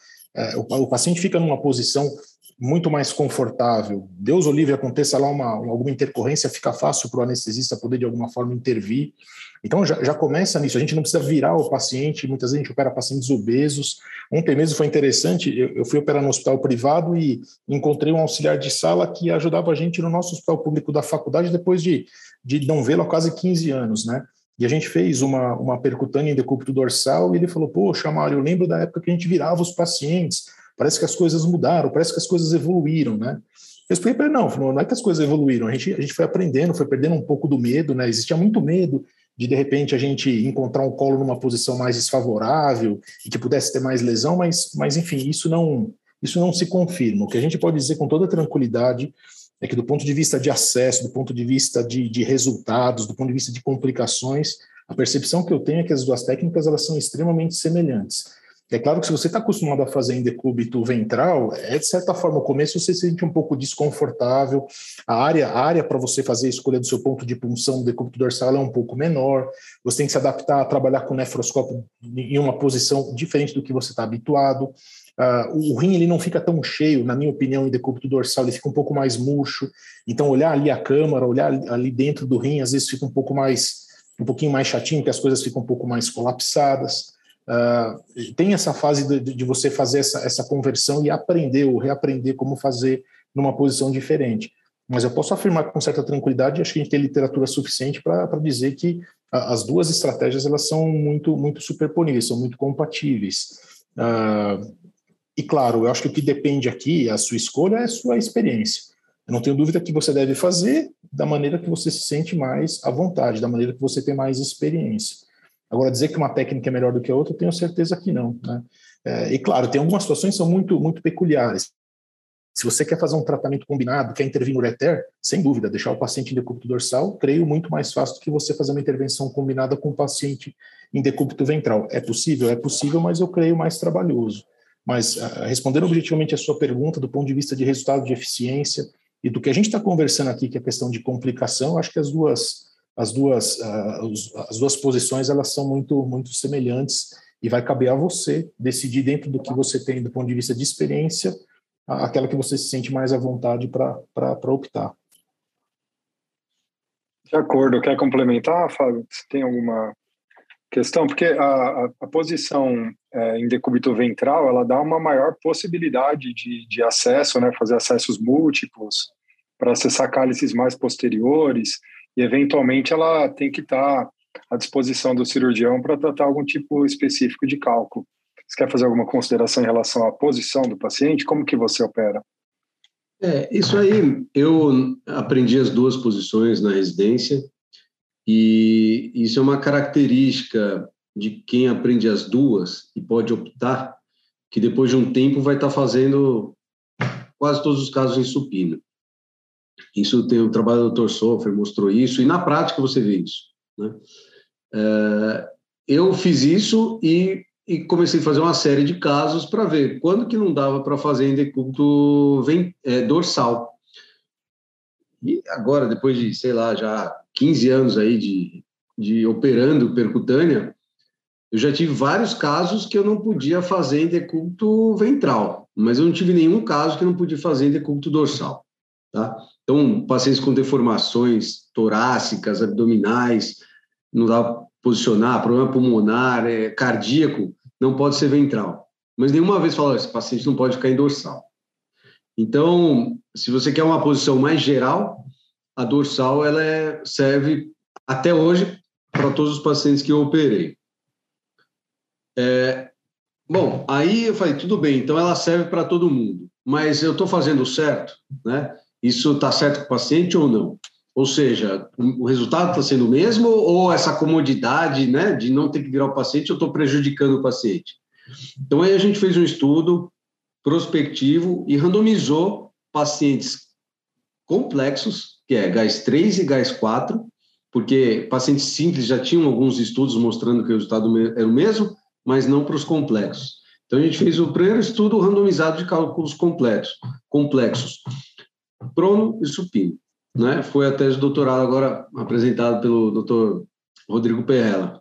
O, o paciente fica numa posição muito mais confortável. Deus o livre aconteça lá uma, alguma intercorrência, fica fácil para o anestesista poder de alguma forma intervir. Então já, já começa nisso. A gente não precisa virar o paciente. Muitas vezes a gente opera pacientes obesos. Ontem mesmo foi interessante. Eu, eu fui operar no hospital privado e encontrei um auxiliar de sala que ajudava a gente no nosso hospital público da faculdade depois de, de não vê-lo há quase 15 anos, né? E a gente fez uma, uma percutânea em decúbito dorsal e ele falou: Poxa, Mário, eu lembro da época que a gente virava os pacientes parece que as coisas mudaram, parece que as coisas evoluíram, né? Eu expliquei para ele, não, não é que as coisas evoluíram, a gente, a gente foi aprendendo, foi perdendo um pouco do medo, né? Existia muito medo de, de repente, a gente encontrar um colo numa posição mais desfavorável e que pudesse ter mais lesão, mas, mas enfim, isso não, isso não se confirma. O que a gente pode dizer com toda tranquilidade é que do ponto de vista de acesso, do ponto de vista de, de resultados, do ponto de vista de complicações, a percepção que eu tenho é que as duas técnicas elas são extremamente semelhantes. É claro que se você está acostumado a fazer em decúbito ventral, é de certa forma, no começo você se sente um pouco desconfortável, a área, a área para você fazer a escolha do seu ponto de punção do decúbito dorsal é um pouco menor, você tem que se adaptar a trabalhar com o nefroscópio em uma posição diferente do que você está habituado, uh, o rim ele não fica tão cheio, na minha opinião, em decúbito dorsal, ele fica um pouco mais murcho, então olhar ali a câmara, olhar ali dentro do rim, às vezes fica um pouco mais, um pouquinho mais chatinho, que as coisas ficam um pouco mais colapsadas, Uh, tem essa fase de, de, você fazer essa, essa conversão e aprender ou reaprender como fazer numa posição diferente. Mas eu posso afirmar com certa tranquilidade, acho que a gente tem literatura suficiente para dizer que as duas estratégias elas são muito muito superponíveis, são muito compatíveis. Uh, e claro, eu acho que o que depende aqui, a sua escolha é a sua experiência. Eu não tenho dúvida que você deve fazer da maneira que você se sente mais à vontade, da maneira que você tem mais experiência. Agora, dizer que uma técnica é melhor do que a outra, eu tenho certeza que não. Né? É, e claro, tem algumas situações que são muito, muito peculiares. Se você quer fazer um tratamento combinado, quer intervir no ureter, sem dúvida, deixar o paciente em decúbito dorsal, creio muito mais fácil do que você fazer uma intervenção combinada com o paciente em decúbito ventral. É possível? É possível, mas eu creio mais trabalhoso. Mas, uh, respondendo objetivamente a sua pergunta, do ponto de vista de resultado de eficiência e do que a gente está conversando aqui, que é a questão de complicação, acho que as duas as duas, uh, as duas posições elas são muito, muito semelhantes e vai caber a você decidir dentro do que você tem do ponto de vista de experiência, aquela que você se sente mais à vontade para optar. De acordo. Quer complementar, Fábio? Se tem alguma questão? Porque a, a, a posição é, em decúbito ventral, ela dá uma maior possibilidade de, de acesso, né? Fazer acessos múltiplos para acessar cálices mais posteriores e eventualmente ela tem que estar à disposição do cirurgião para tratar algum tipo específico de cálculo. Você quer fazer alguma consideração em relação à posição do paciente? Como que você opera? É, isso aí, eu aprendi as duas posições na residência e isso é uma característica de quem aprende as duas e pode optar, que depois de um tempo vai estar fazendo quase todos os casos em supino. Isso tem o trabalho do Dr. Sofer, mostrou isso, e na prática você vê isso. Né? É, eu fiz isso e, e, comecei a fazer uma série de casos para ver quando que não dava para fazer em decúbito é, dorsal. E agora, depois de, sei lá, já 15 anos aí de, de operando percutânea, eu já tive vários casos que eu não podia fazer em ventral, mas eu não tive nenhum caso que eu não podia fazer em dorsal. Tá? Então, pacientes com deformações torácicas, abdominais, não dá para posicionar, problema pulmonar, é, cardíaco, não pode ser ventral. Mas nenhuma vez fala, esse paciente não pode ficar em dorsal. Então, se você quer uma posição mais geral, a dorsal ela é, serve até hoje para todos os pacientes que eu operei. É, bom, aí eu falei, tudo bem, então ela serve para todo mundo, mas eu estou fazendo certo, né? Isso está certo com o paciente ou não? Ou seja, o resultado está sendo o mesmo ou essa comodidade né, de não ter que virar o paciente, eu estou prejudicando o paciente? Então, aí a gente fez um estudo prospectivo e randomizou pacientes complexos, que é GAS 3 e GAS 4, porque pacientes simples já tinham alguns estudos mostrando que o resultado era o mesmo, mas não para os complexos. Então, a gente fez o primeiro estudo randomizado de cálculos complexos. complexos prono e supino. Né? Foi a tese de doutorado agora apresentada pelo Dr. Rodrigo Perrella.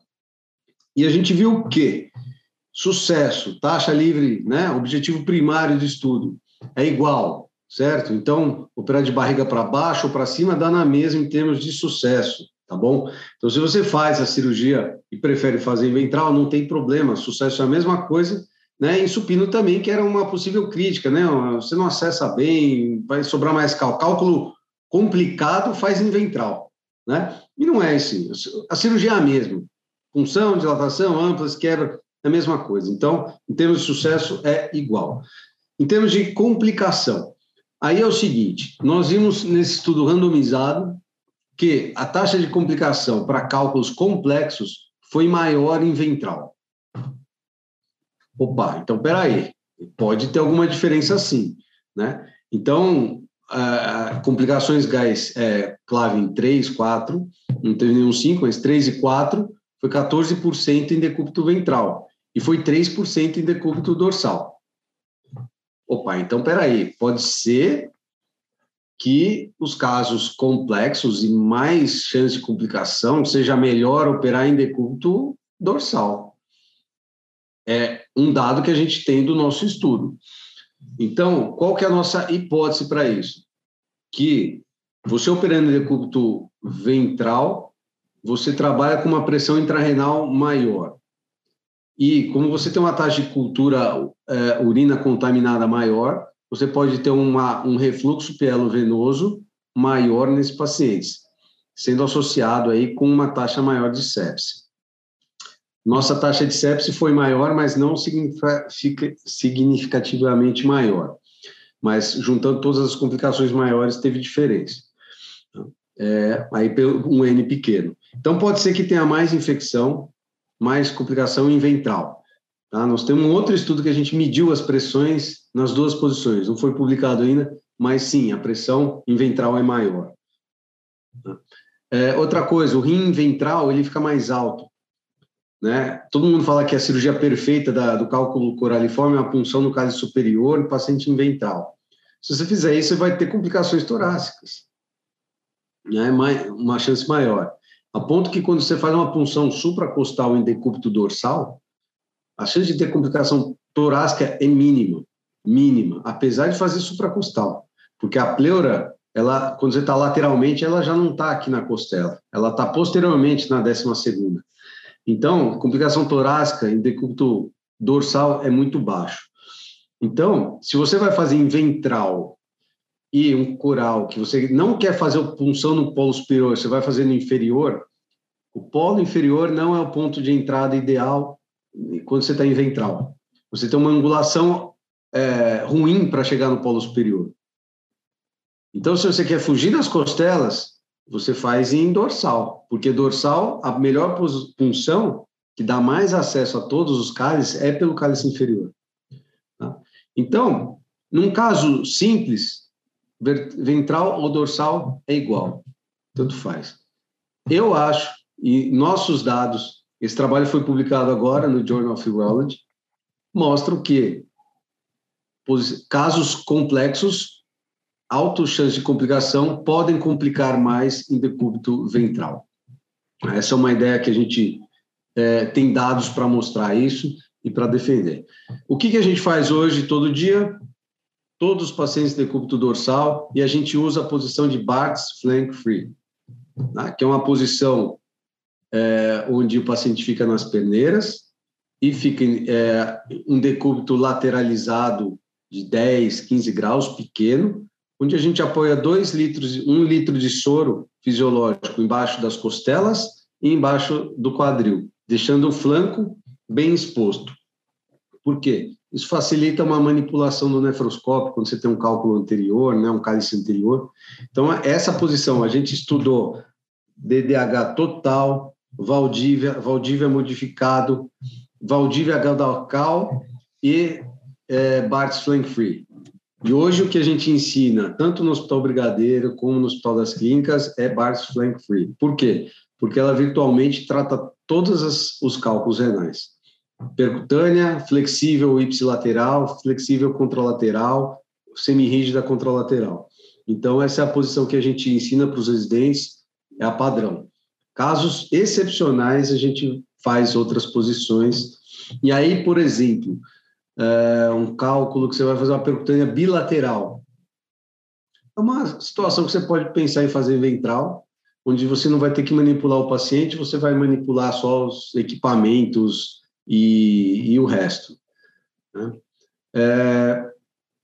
E a gente viu o quê? Sucesso, taxa livre, né? objetivo primário do estudo é igual, certo? Então, operar de barriga para baixo ou para cima dá na mesma em termos de sucesso, tá bom? Então, se você faz a cirurgia e prefere fazer ventral, não tem problema, sucesso é a mesma coisa né? Em supino também, que era uma possível crítica, né? Você não acessa bem, vai sobrar mais cálculo. Cálculo complicado faz em ventral, né? E não é assim. A cirurgia é a mesma. Função, dilatação, amplas, quebra, é a mesma coisa. Então, em termos de sucesso, é igual. Em termos de complicação, aí é o seguinte: nós vimos nesse estudo randomizado que a taxa de complicação para cálculos complexos foi maior em ventral. Opa, então peraí, pode ter alguma diferença sim, né? Então, uh, complicações gás é, clave em 3, 4, não teve nenhum 5, mas 3 e 4, foi 14% em decúbito ventral e foi 3% em decúbito dorsal. Opa, então peraí, pode ser que os casos complexos e mais chance de complicação seja melhor operar em decúbito dorsal. É um dado que a gente tem do nosso estudo. Então, qual que é a nossa hipótese para isso? Que você operando em decúbito ventral, você trabalha com uma pressão intrarrenal maior. E como você tem uma taxa de cultura é, urina contaminada maior, você pode ter uma, um refluxo pielo-venoso maior nesses pacientes, sendo associado aí com uma taxa maior de sepse. Nossa taxa de sepse foi maior, mas não significativamente maior. Mas juntando todas as complicações maiores, teve diferença. É, aí um N pequeno. Então pode ser que tenha mais infecção, mais complicação em ventral. Tá? Nós temos um outro estudo que a gente mediu as pressões nas duas posições. Não foi publicado ainda, mas sim, a pressão em ventral é maior. É, outra coisa, o rim ventral ele fica mais alto. Né? Todo mundo fala que a cirurgia perfeita da, do cálculo coraliforme é uma punção no cálice superior e paciente em ventral. Se você fizer isso, você vai ter complicações torácicas. Né? Uma chance maior. A ponto que quando você faz uma punção supracostal em decúbito dorsal, a chance de ter complicação torácica é mínima, mínima, apesar de fazer supracostal. Porque a pleura, ela, quando você está lateralmente, ela já não está aqui na costela, ela está posteriormente na décima segunda. Então, complicação torácica em decúbito dorsal é muito baixo. Então, se você vai fazer em ventral e um coral que você não quer fazer punção no polo superior, você vai fazer no inferior, o polo inferior não é o ponto de entrada ideal quando você está em ventral. Você tem uma angulação é, ruim para chegar no polo superior. Então, se você quer fugir das costelas, você faz em dorsal, porque dorsal, a melhor punção, que dá mais acesso a todos os cálices, é pelo cálice inferior. Tá? Então, num caso simples, ventral ou dorsal é igual, tanto faz. Eu acho, e nossos dados, esse trabalho foi publicado agora no Journal of Urology, mostram que casos complexos, alta chance de complicação, podem complicar mais em decúbito ventral. Essa é uma ideia que a gente é, tem dados para mostrar isso e para defender. O que, que a gente faz hoje, todo dia? todos os pacientes de decúbito dorsal e a gente usa a posição de Bart's Flank Free, né, que é uma posição é, onde o paciente fica nas peneiras e fica é, um decúbito lateralizado de 10, 15 graus, pequeno, onde a gente apoia 2 litros, 1 um litro de soro fisiológico embaixo das costelas e embaixo do quadril, deixando o flanco bem exposto. Por quê? Isso facilita uma manipulação do nefroscópio quando você tem um cálculo anterior, né, um cálice anterior. Então, essa posição, a gente estudou DDH total, Valdívia, Valdívia modificado, Valdívia Galdacal e é, Bart's Flank Free. E hoje o que a gente ensina, tanto no Hospital Brigadeiro como no Hospital das Clínicas, é Bart's Flank Free. Por quê? Porque ela virtualmente trata todos os cálculos renais percutânea, flexível ipsilateral, flexível contralateral, semirrígida contralateral. Então, essa é a posição que a gente ensina para os residentes, é a padrão. Casos excepcionais, a gente faz outras posições. E aí, por exemplo, é um cálculo que você vai fazer uma percutânea bilateral. É uma situação que você pode pensar em fazer ventral, onde você não vai ter que manipular o paciente, você vai manipular só os equipamentos, e, e o resto. Né? É,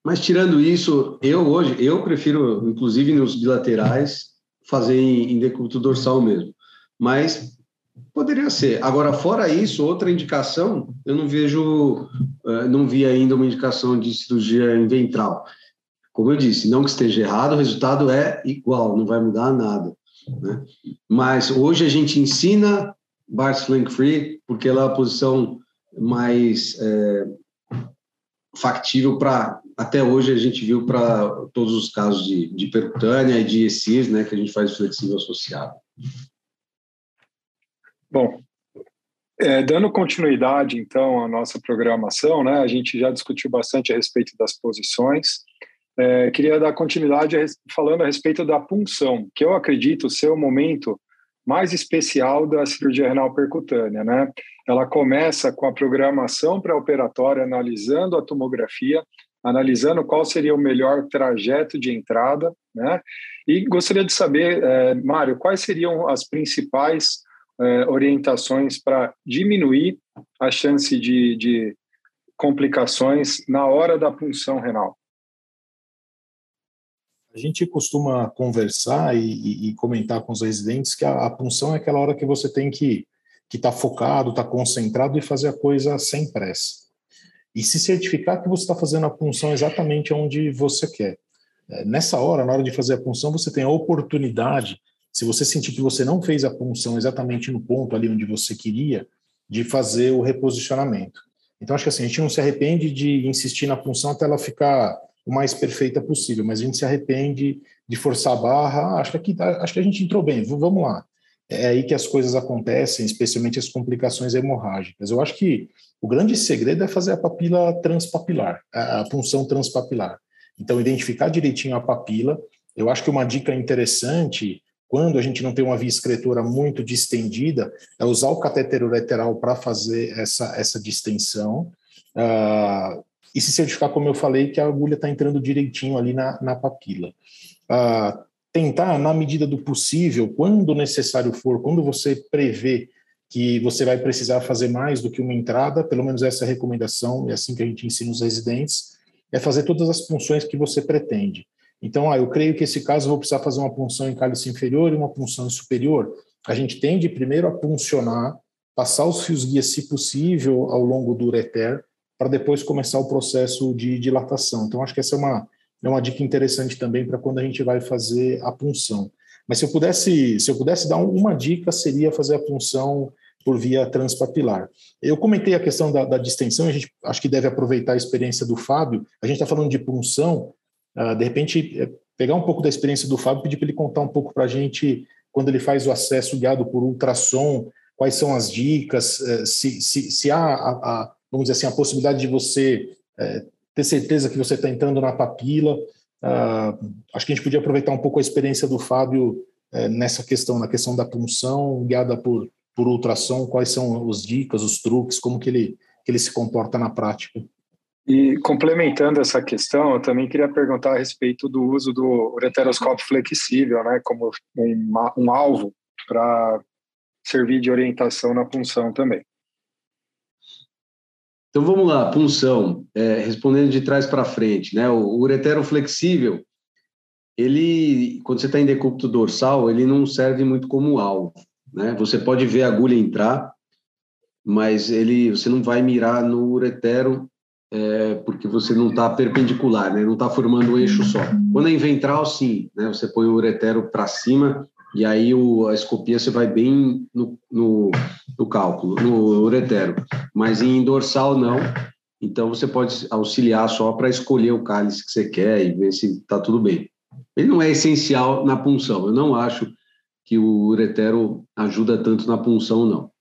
mas tirando isso, eu hoje, eu prefiro, inclusive nos bilaterais, fazer em, em decúbito dorsal mesmo. Mas poderia ser. Agora, fora isso, outra indicação, eu não vejo, é, não vi ainda uma indicação de cirurgia em ventral. Como eu disse, não que esteja errado, o resultado é igual, não vai mudar nada. Né? Mas hoje a gente ensina Bart's Flank Free, porque ela é a posição mais é, factível para, até hoje, a gente viu para todos os casos de, de percutânea e de ECIS, né, que a gente faz flexível associado. Bom, é, dando continuidade, então, à nossa programação, né, a gente já discutiu bastante a respeito das posições. É, queria dar continuidade falando a respeito da punção, que eu acredito ser o momento mais especial da cirurgia renal percutânea, né? Ela começa com a programação pré-operatória, analisando a tomografia, analisando qual seria o melhor trajeto de entrada, né? E gostaria de saber, é, Mário, quais seriam as principais é, orientações para diminuir a chance de, de complicações na hora da punção renal? A gente costuma conversar e, e, e comentar com os residentes que a, a, punção é aquela hora que você tem que que está focado, está concentrado e fazer a coisa sem pressa. E se certificar que você está fazendo a punção exatamente onde você quer. É, nessa hora, na hora de fazer a punção, você tem a oportunidade, se você sentir que você não fez a punção exatamente no ponto ali onde você queria, de fazer o reposicionamento. Então, acho que assim, a gente não se arrepende de insistir na punção até ela ficar o mais perfeita possível, mas a gente se arrepende de forçar a barra. Ah, acho, que aqui, tá, acho que a gente entrou bem, vamos lá. É aí que as coisas acontecem, especialmente as complicações hemorrágicas. Eu acho que o grande segredo é fazer a papila transpapilar, a, a punção transpapilar. Então, identificar direitinho a papila. Eu acho que uma dica interessante, quando a gente não tem uma via excretora muito distendida, é usar o catéter ureteral para fazer essa, essa distensão. Uh, e se certificar, como eu falei, que a agulha está entrando direitinho ali na, na papila. Ah, tentar, na medida do possível, quando necessário for, quando você prevê que você vai precisar fazer mais do que uma entrada, pelo menos essa é a recomendação, é assim que a gente ensina os residentes, é fazer todas as punções que você pretende. Então, ah, eu creio que esse caso eu vou precisar fazer uma punção em cálice inferior e uma punção superior. A gente tende primeiro a puncionar, passar os fios guia, se possível, ao longo do ureter, para depois começar o processo de dilatação. Então, acho que essa é uma, é uma dica interessante também para quando a gente vai fazer a punção. Mas se eu pudesse, se eu pudesse dar uma dica, seria fazer a punção por via transpapilar. Eu comentei a questão da, da distensão, a gente acho que deve aproveitar a experiência do Fábio. A gente está falando de punção, de repente, é, pegar um pouco da experiência do Fábio, pedir para ele contar um pouco para a gente, quando ele faz o acesso guiado por ultrassom, quais são as dicas, uh, se, se, se há a, a vamos dizer assim, a possibilidade de você é, ter certeza que você está entrando na papila. Ah, acho que a gente podia aproveitar um pouco a experiência do Fábio é, nessa questão, na questão da punção, guiada por, por ultrassom, quais são os dicas, os truques, como que ele, que ele se comporta na prática. E complementando essa questão, eu também queria perguntar a respeito do uso do ureteroscópio flexível, né, como um, um alvo para servir de orientação na punção também. Então vamos lá, punção, é, respondendo de trás para frente, né? O, uretero flexível, ele, quando você está em decúbito dorsal, ele não serve muito como alvo, né? Você pode ver a agulha entrar, mas ele, você não vai mirar no uretero é, porque você não está perpendicular, né? Não está formando um eixo só. Quando é em ventral, sim, né? Você põe o uretero para cima e aí o, a escopia você vai bem no, no, no cálculo, no uretero, mas em dorsal não. Então você pode auxiliar só para escolher o cálice que você quer e ver se está tudo bem. Ele não é essencial na punção. Eu não acho que o uretero ajuda tanto na punção, não.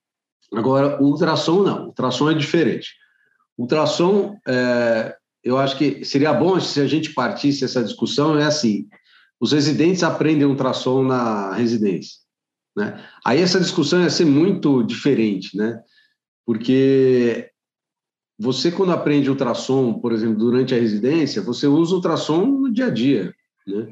Agora, o ultrassom não. O ultrassom é diferente. Ultrassom, é, eu acho que seria bom se a gente partisse essa discussão, é assim, os residentes aprendem ultrassom na residência. Né? Aí essa discussão ia ser muito diferente, né? porque você, quando aprende ultrassom, por exemplo, durante a residência, você usa ultrassom no dia a dia. Né?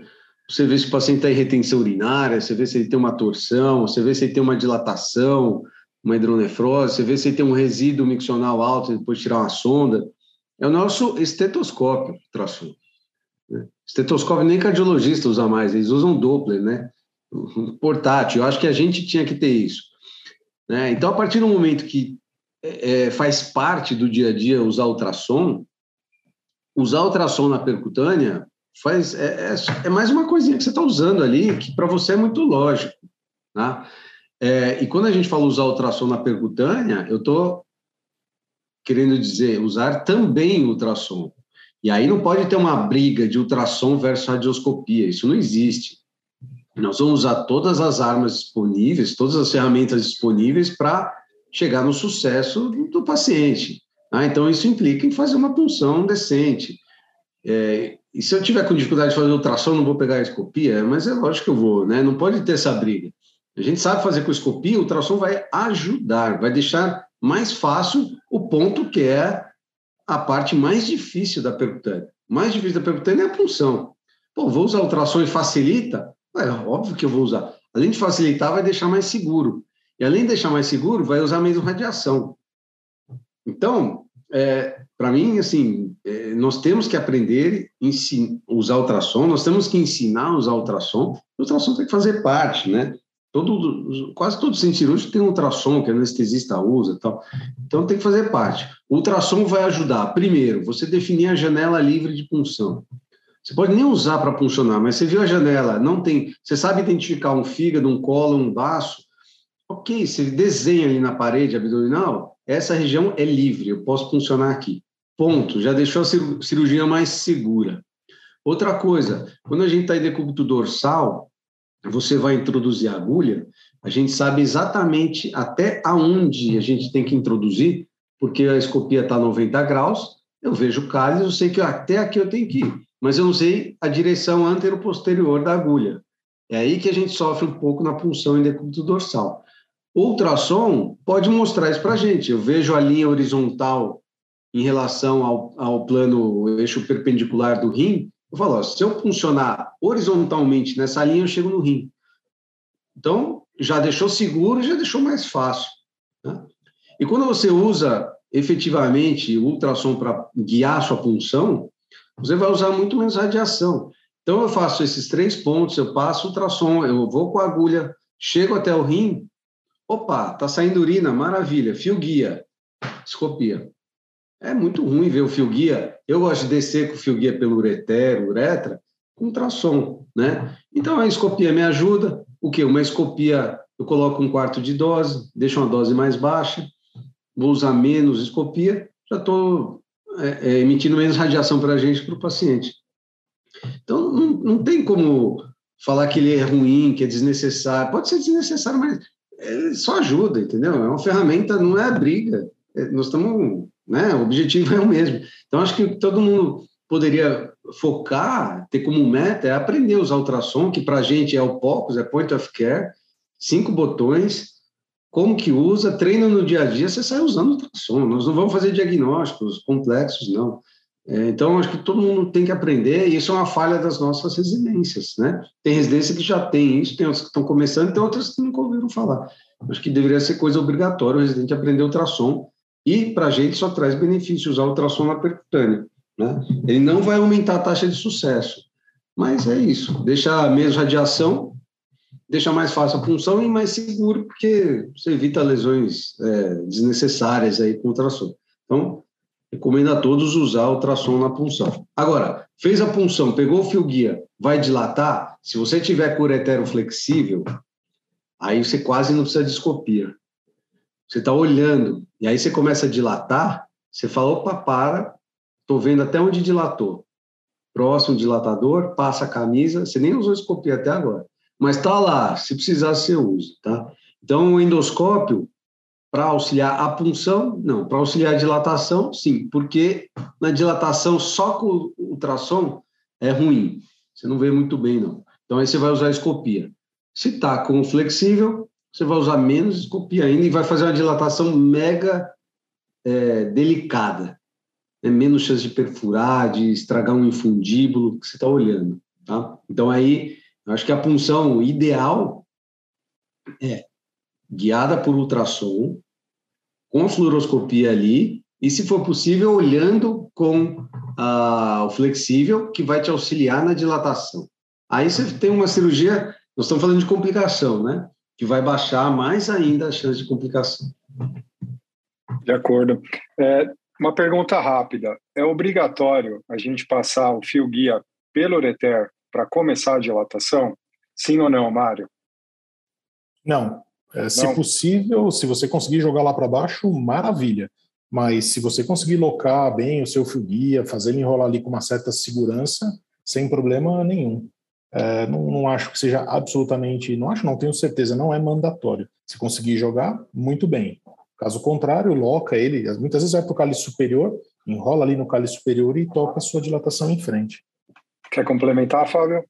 Você vê se o paciente está em retenção urinária, você vê se ele tem uma torção, você vê se ele tem uma dilatação, uma hidronefrose, você vê se tem um resíduo miccional alto depois de tirar uma sonda. É o nosso estetoscópio ultrassom. Né? Estetoscópio nem cardiologista usa mais, eles usam Doppler, né? Portátil. Eu acho que a gente tinha que ter isso. Né? Então, a partir do momento que é, é, faz parte do dia a dia usar ultrassom, usar ultrassom na percutânea faz, é, é, é mais uma coisinha que você está usando ali, que para você é muito lógico. Tá? É, e quando a gente fala usar ultrassom na percutânea, eu estou querendo dizer usar também ultrassom. E aí não pode ter uma briga de ultrassom versus radioscopia, isso não existe. Nós vamos usar todas as armas disponíveis, todas as ferramentas disponíveis para chegar no sucesso do paciente. Tá? Então, isso implica em fazer uma punção decente. É, e se eu tiver com dificuldade de fazer ultrassom, não vou pegar a escopia? Mas é lógico que eu vou, né? Não pode ter essa briga. A gente sabe fazer com escopia, o ultrassom vai ajudar, vai deixar mais fácil o ponto que é a parte mais difícil da percutânea. Mais difícil da percutânea é a punção. Pô, vou usar ultrassom e facilita? É óbvio que eu vou usar. Além de facilitar, vai deixar mais seguro. E além de deixar mais seguro, vai usar menos radiação. Então, é, para mim, assim, é, nós temos que aprender a usar ultrassom, nós temos que ensinar a usar ultrassom. O ultrassom tem que fazer parte, né? Todo, quase todo centro cirúrgico tem um ultrassom que a anestesista usa tal. Então tem que fazer parte. O ultrassom vai ajudar, primeiro, você definir a janela livre de punção. Você pode nem usar para funcionar, mas você viu a janela, não tem. Você sabe identificar um fígado, um colo, um baço. Ok, você desenha ali na parede abdominal, essa região é livre, eu posso funcionar aqui. Ponto, já deixou a cirurgia mais segura. Outra coisa, quando a gente está em decúbito dorsal, você vai introduzir a agulha, a gente sabe exatamente até aonde a gente tem que introduzir, porque a escopia está 90 graus, eu vejo o cálice, eu sei que até aqui eu tenho que ir mas eu usei a direção antero-posterior da agulha. É aí que a gente sofre um pouco na punção em decúbito dorsal. Ultrassom pode mostrar isso para a gente. Eu vejo a linha horizontal em relação ao, ao plano eixo perpendicular do rim. Eu falo, ó, se eu funcionar horizontalmente nessa linha, eu chego no rim. Então, já deixou seguro, já deixou mais fácil. Né? E quando você usa efetivamente o ultrassom para guiar a sua punção, você vai usar muito menos radiação. Então, eu faço esses três pontos, eu passo ultrassom, eu vou com a agulha, chego até o rim, opa, tá saindo urina, maravilha, fio guia, escopia. É muito ruim ver o fio guia. Eu gosto de descer com o fio guia pelo ureter, uretra, com ultrassom, né? Então, a escopia me ajuda. O que? Uma escopia, eu coloco um quarto de dose, deixo uma dose mais baixa, vou usar menos escopia, já estou é, é, emitindo menos radiação para a gente, para o paciente. Então, não, não tem como falar que ele é ruim, que é desnecessário. Pode ser desnecessário, mas é, só ajuda, entendeu? É uma ferramenta, não é briga. É, nós estamos, né? O objetivo é o mesmo. Então, acho que todo mundo poderia focar, ter como meta, é aprender a usar ultrassom, que para a gente é o POCUS, é Point of Care, cinco botões, como que usa, treina no dia a dia, você sai usando ultrassom. Nós não vamos fazer diagnósticos complexos, não. É, então, acho que todo mundo tem que aprender, e isso é uma falha das nossas residências, né? Tem residência que já tem isso, tem outras que estão começando, tem outras que nunca ouviram falar. Acho que deveria ser coisa obrigatória o residente aprender ultrassom, e para a gente só traz benefício usar ultrassom na percutânea, né? Ele não vai aumentar a taxa de sucesso, mas é isso, deixa menos radiação, deixa mais fácil a punção e mais seguro, porque você evita lesões é, desnecessárias aí com ultrassom. Então, recomendo a todos usar ultrassom na punção. Agora, fez a punção, pegou o fio guia, vai dilatar? Se você tiver curetero flexível, aí você quase não precisa de escopia. Você está olhando, e aí você começa a dilatar, você fala, opa, para, estou vendo até onde dilatou. Próximo dilatador, passa a camisa, você nem usou escopia até agora mas está lá, se precisar você usa, tá? Então, o endoscópio, para auxiliar a punção, não, para auxiliar a dilatação, sim, porque na dilatação só com o ultrassom é ruim, você não vê muito bem, não. Então, aí você vai usar a escopia. Se está com o flexível, você vai usar menos escopia ainda e vai fazer uma dilatação mega é, delicada. É menos chance de perfurar, de estragar um infundíbulo que você está olhando, tá? Então, aí Acho que a punção ideal é guiada por ultrassom, com fluoroscopia ali, e, se for possível, olhando com ah, o flexível, que vai te auxiliar na dilatação. Aí você tem uma cirurgia, nós estamos falando de complicação, né? Que vai baixar mais ainda a chance de complicação. De acordo. É, uma pergunta rápida: é obrigatório a gente passar o fio guia pelo ureter para começar a dilatação? Sim ou não, Mário? Não. É, se não. possível, se você conseguir jogar lá para baixo, maravilha. mas se você conseguir locar bem o seu fio guia, fazer ele enrolar ali com uma certa segurança, sem problema nenhum. É, não, não, acho que seja absolutamente, não acho, não tenho certeza, não é mandatório. Se conseguir jogar, muito bem. Caso contrário, loca ele, muitas vezes vai para o cálice superior, enrola ali no cálice superior e toca a sua dilatação em frente. Quer complementar, Fábio?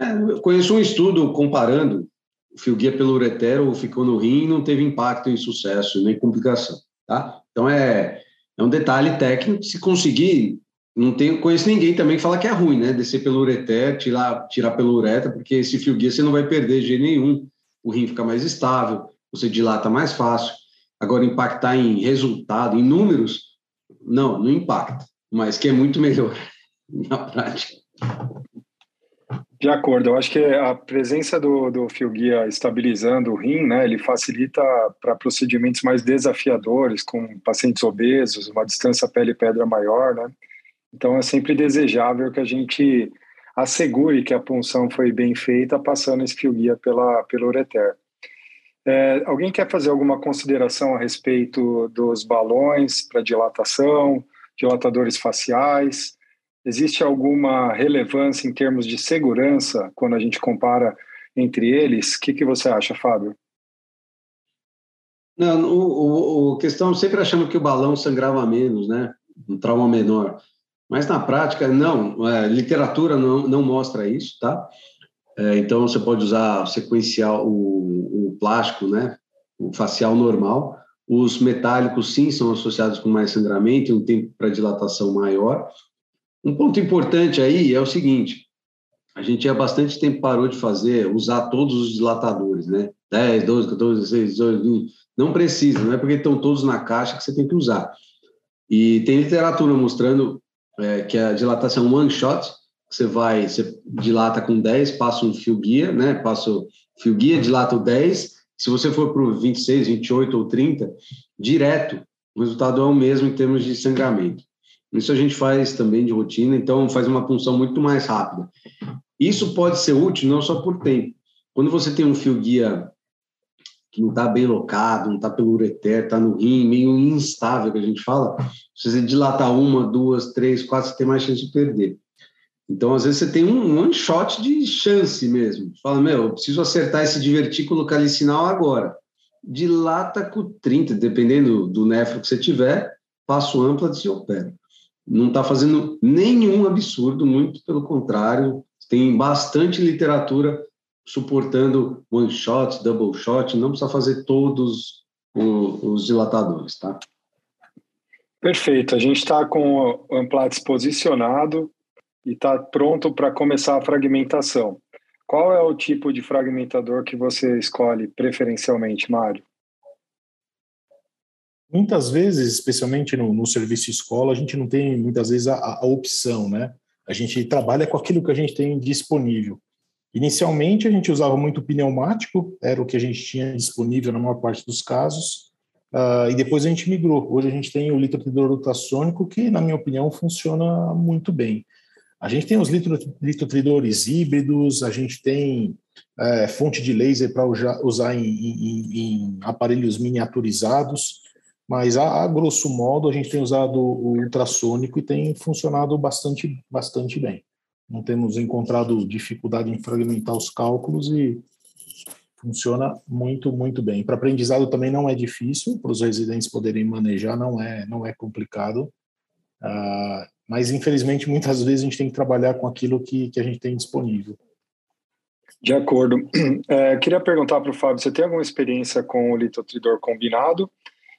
É, eu conheço um estudo comparando o fio guia pelo uretero ficou no rim e não teve impacto em sucesso nem complicação, tá? Então é, é um detalhe técnico, se conseguir não tenho, conheço ninguém também que fala que é ruim, né? Descer pelo ureter, tirar, tirar pelo uretra, porque esse fio guia você não vai perder de jeito nenhum. O rim fica mais estável, você dilata mais fácil. Agora, impactar em resultado, em números, não, não impacta, mas que é muito melhor na prática. De acordo, eu acho que a presença do, do fio guia estabilizando o rim, né, ele facilita para procedimentos mais desafiadores, com pacientes obesos, uma distância pele-pedra maior, né? Então é sempre desejável que a gente assegure que a punção foi bem feita passando esse fio guia pela, pelo ureter. É, alguém quer fazer alguma consideração a respeito dos balões para dilatação, dilatadores faciais? Existe alguma relevância em termos de segurança quando a gente compara entre eles? O que, que você acha, Fábio? Não, o, o, a questão sempre achando que o balão sangrava menos, né? Um trauma menor. Mas na prática, não, é, literatura não, não mostra isso, tá? É, então você pode usar sequencial, o, o plástico, né? O facial normal. Os metálicos, sim, são associados com mais sangramento e um tempo para dilatação maior. Um ponto importante aí é o seguinte: a gente há bastante tempo parou de fazer, usar todos os dilatadores, né? 10, 12, 14, 16, 18, 20. Não precisa, não é porque estão todos na caixa que você tem que usar. E tem literatura mostrando é, que é a dilatação one shot, você vai, você dilata com 10, passa um fio guia, né? Passa o fio guia, dilata o 10. Se você for para o 26, 28 ou 30, direto, o resultado é o mesmo em termos de sangramento. Isso a gente faz também de rotina, então faz uma punção muito mais rápida. Isso pode ser útil não só por tempo. Quando você tem um fio guia que não está bem locado, não está pelo ureter, está no rim, meio instável, que a gente fala, se você dilatar uma, duas, três, quatro, você tem mais chance de perder. Então, às vezes, você tem um one shot de chance mesmo. Fala, meu, eu preciso acertar esse divertículo calicinal agora. Dilata com 30, dependendo do nefro que você tiver, passo ampla e opera. Não está fazendo nenhum absurdo, muito pelo contrário, tem bastante literatura suportando one shot, double shot, não precisa fazer todos os dilatadores, tá? Perfeito. A gente está com o Amplates posicionado e está pronto para começar a fragmentação. Qual é o tipo de fragmentador que você escolhe preferencialmente, Mário? Muitas vezes, especialmente no, no serviço escola, a gente não tem muitas vezes a, a opção, né? A gente trabalha com aquilo que a gente tem disponível. Inicialmente, a gente usava muito pneumático, era o que a gente tinha disponível na maior parte dos casos, uh, e depois a gente migrou. Hoje a gente tem o litrotridor ultrassônico, que, na minha opinião, funciona muito bem. A gente tem os litrotridores híbridos, a gente tem é, fonte de laser para usar em, em, em, aparelhos miniaturizados, mas a, a, grosso modo a gente tem usado o ultrassônico e tem funcionado bastante, bastante bem não temos encontrado dificuldade em fragmentar os cálculos e funciona muito, muito bem. Para aprendizado também não é difícil, para os residentes poderem manejar não é, não é complicado, uh, mas infelizmente muitas vezes a gente tem que trabalhar com aquilo que, que a gente tem disponível. De acordo. É, queria perguntar para o Fábio, você tem alguma experiência com o litotridor combinado?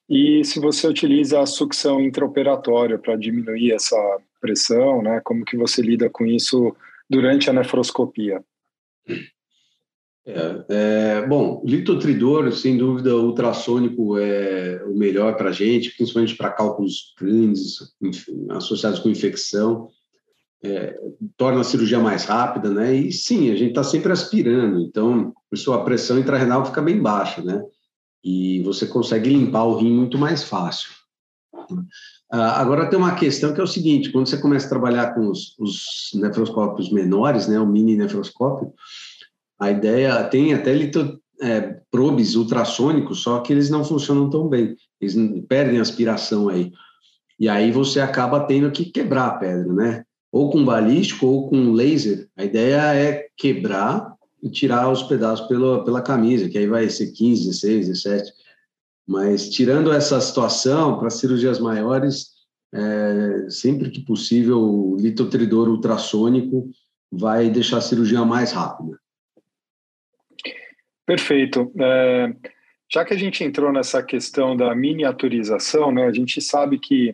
E se você utiliza a sucção intraoperatória para diminuir essa pressão, né? Como que você lida com isso durante a nefroscopia? É, é, bom, litotridor, sem dúvida, ultrassônico é o melhor para a gente, principalmente para cálculos grandes associados com infecção. É, torna a cirurgia mais rápida, né? E sim, a gente está sempre aspirando, então a pressão intrarenal fica bem baixa, né? E você consegue limpar o rim muito mais fácil. Ah, agora tem uma questão que é o seguinte: quando você começa a trabalhar com os, os nefroscópios menores, né, o mini nefroscópio, a ideia tem até lito, é, probes ultrassônicos, só que eles não funcionam tão bem. eles perdem aspiração aí. E aí você acaba tendo que quebrar a pedra, né? Ou com balístico ou com laser. A ideia é quebrar e tirar os pedaços pela, pela camisa, que aí vai ser 15, 16, 17. Mas tirando essa situação, para cirurgias maiores, é, sempre que possível, o litotridor ultrassônico vai deixar a cirurgia mais rápida. Perfeito. É, já que a gente entrou nessa questão da miniaturização, né, a gente sabe que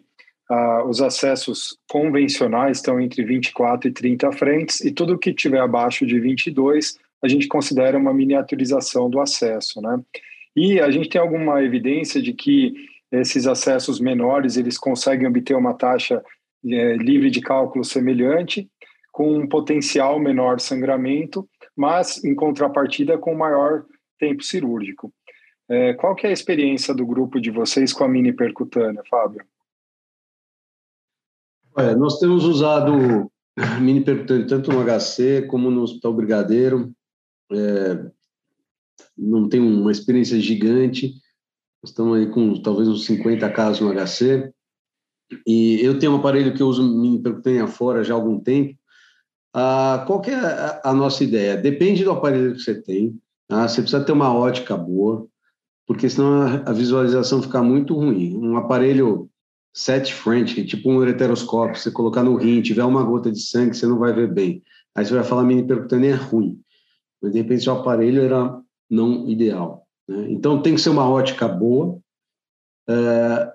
ah, os acessos convencionais estão entre 24 e 30 frentes, e tudo que tiver abaixo de 22 a gente considera uma miniaturização do acesso. Né? E a gente tem alguma evidência de que esses acessos menores eles conseguem obter uma taxa é, livre de cálculo semelhante, com um potencial menor sangramento, mas em contrapartida com maior tempo cirúrgico. É, qual que é a experiência do grupo de vocês com a mini percutânea, Fábio? Olha, nós temos usado mini percutânea tanto no HC como no Hospital Brigadeiro. É, não tem uma experiência gigante. Estamos aí com talvez uns 50 casos no HC. E eu tenho um aparelho que eu uso mini percutânea fora já há algum tempo. Ah, qual que é a, nossa ideia? Depende do aparelho que você tem. Tá? Você precisa ter uma ótica boa, porque senão a, visualização fica muito ruim. Um aparelho set French, tipo um ureteroscópio, você colocar no rim, tiver uma gota de sangue, você não vai ver bem. Aí você vai falar mini percutânea é ruim. Mas de repente o aparelho era não ideal. Né? Então tem que ser uma ótica boa. É,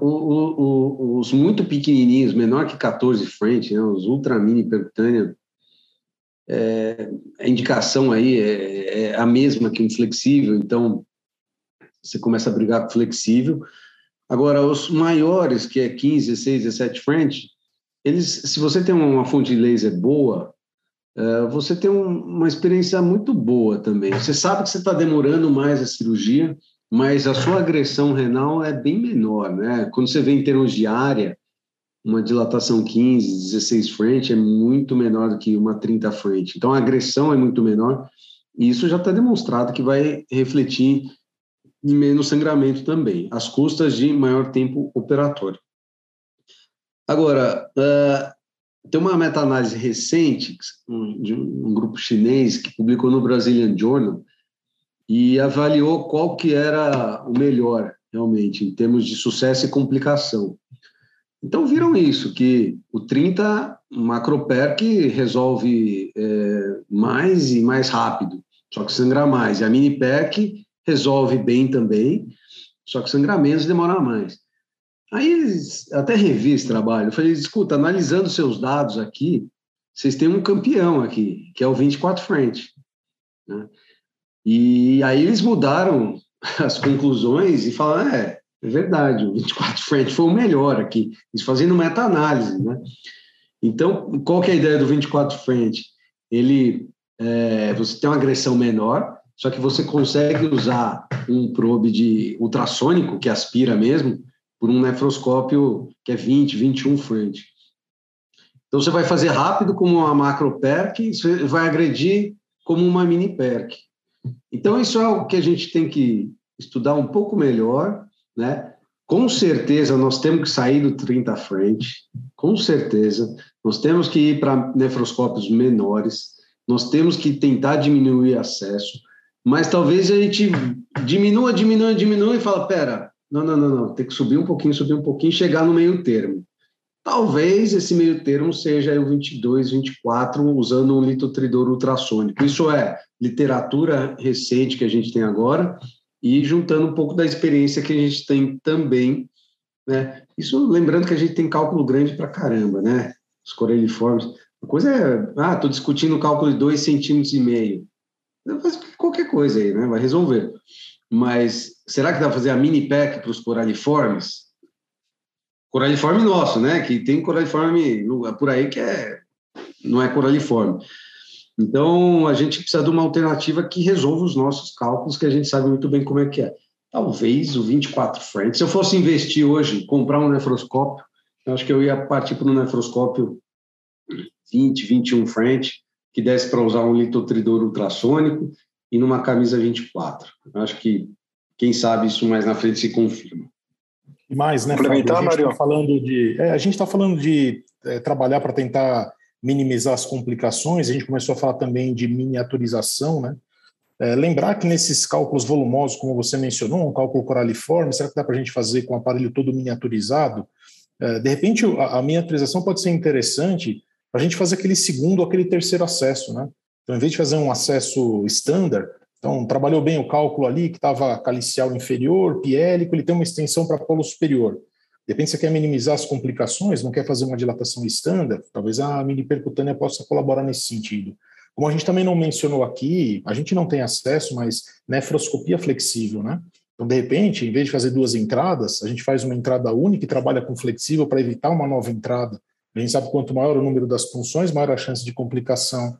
o, o, os muito pequenininhos, menor que 14 frente, né, os ultra mini percutânea, é, a indicação aí é, é, a mesma que um flexível, então você começa a brigar com flexível. Agora, os maiores, que é 15, 16, 17 frente, eles, se você tem uma fonte de laser boa, você tem uma experiência muito boa também. Você sabe que você está demorando mais a cirurgia, mas a sua agressão renal é bem menor, né? Quando você vê em termos de área, uma dilatação 15, 16 frente é muito menor do que uma 30 frente. Então a agressão é muito menor e isso já está demonstrado que vai refletir em menos sangramento também, às custas de maior tempo operatório. Agora, uh, tem uma meta-análise recente de um grupo chinês que publicou no Brazilian Journal e avaliou qual que era o melhor, realmente, em termos de sucesso e complicação. Então, viram isso, que o 30 macroperc resolve é, mais e mais rápido, só que sangra mais. E a mini perc resolve bem também, só que sangra menos e demora mais. Aí, até revi esse trabalho, eu falei, escuta, analisando seus dados aqui, vocês têm um campeão aqui, que é o 24 frente. Né? E aí eles mudaram as conclusões e falaram: é, é verdade, o 24 frente foi o melhor aqui. Eles fazendo meta-análise, né? Então, qual que é a ideia do 24 frente? Ele, é, você tem uma agressão menor, só que você consegue usar um probe de ultrassônico, que aspira mesmo, por um nefroscópio que é 20, 21 frente. Então, você vai fazer rápido como uma macro PERC, você vai agredir como uma mini PERC. Então, isso é o que a gente tem que estudar um pouco melhor, né? Com certeza, nós temos que sair do 30 frente, com certeza. Nós temos que ir para nefroscópios menores, nós temos que tentar diminuir acesso, mas talvez a gente diminua, diminua, diminua e fala, pera, não, não, não, não, tem que subir um pouquinho, subir um pouquinho, chegar no meio termo. Talvez esse meio termo seja o 22, 24, usando um litotridor ultrassônico. Isso é literatura recente que a gente tem agora e juntando um pouco da experiência que a gente tem também. Né? Isso lembrando que a gente tem cálculo grande para caramba, né? Os coreliformes. A coisa é, ah, estou discutindo cálculo de 2 centímetros e meio. Faz qualquer coisa aí, né? Vai resolver. Mas será que dá para fazer a mini pack para os coraliformes? coraliforme nosso, né? Que tem coraliforme por aí que é não é coraliforme. Então a gente precisa de uma alternativa que resolva os nossos cálculos, que a gente sabe muito bem como é que é. Talvez o 24 frente. Se eu fosse investir hoje, comprar um nefroscópio, eu acho que eu ia partir para um nefroscópio 20, 21 frente, que desse para usar um litotridor ultrassônico e numa camisa 24. Eu acho que quem sabe isso mais na frente se confirma. E mais, né, Fábio? A gente está falando de, é, a gente está falando de é, trabalhar para tentar minimizar as complicações. A gente começou a falar também de miniaturização, né? É, lembrar que nesses cálculos volumosos, como você mencionou, um cálculo coraliforme, será que dá para a gente fazer com o aparelho todo miniaturizado? É, de repente, a, a miniaturização pode ser interessante para a gente fazer aquele segundo ou aquele terceiro acesso, né? Então, em vez de fazer um acesso standard, então trabalhou bem o cálculo ali, que estava calicial inferior, piélico, ele tem uma extensão para polo superior. De repente você quer minimizar as complicações, não quer fazer uma dilatação standard, talvez a mini percutânea possa colaborar nesse sentido. Como a gente também não mencionou aqui, a gente não tem acesso, mas nefroscopia flexível, né? Então, de repente, em vez de fazer duas entradas, a gente faz uma entrada única e trabalha com flexível para evitar uma nova entrada. A gente sabe quanto maior o número das funções, maior a chance de complicação.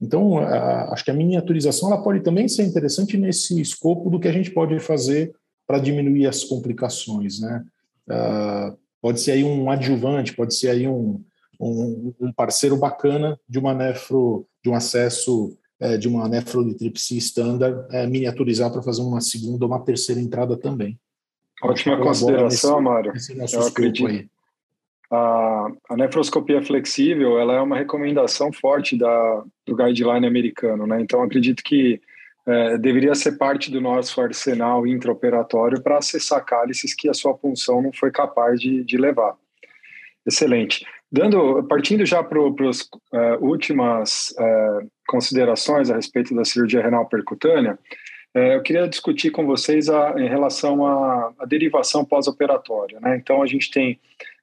Então, acho que a miniaturização ela pode também ser interessante nesse escopo do que a gente pode fazer para diminuir as complicações, né? Uh, pode ser aí um adjuvante, pode ser aí um, um, um parceiro bacana de uma nefro, de um acesso é, de uma nefrolitripsia standard, é, miniaturizar para fazer uma segunda ou uma terceira entrada também. Ótima consideração, Mário. Eu acredito. Aí. A, a, nefroscopia flexível ela é uma recomendação forte da, do guideline americano, né? Então acredito que é, deveria ser parte do nosso arsenal intraoperatório para acessar cálices que a sua punção não foi capaz de, de levar. Excelente. Dando, partindo já para as é, últimas uh, considerações a respeito da cirurgia renal percutânea, uh, eu queria discutir com vocês a, em relação à derivação pós-operatória. Né? Então, a gente tem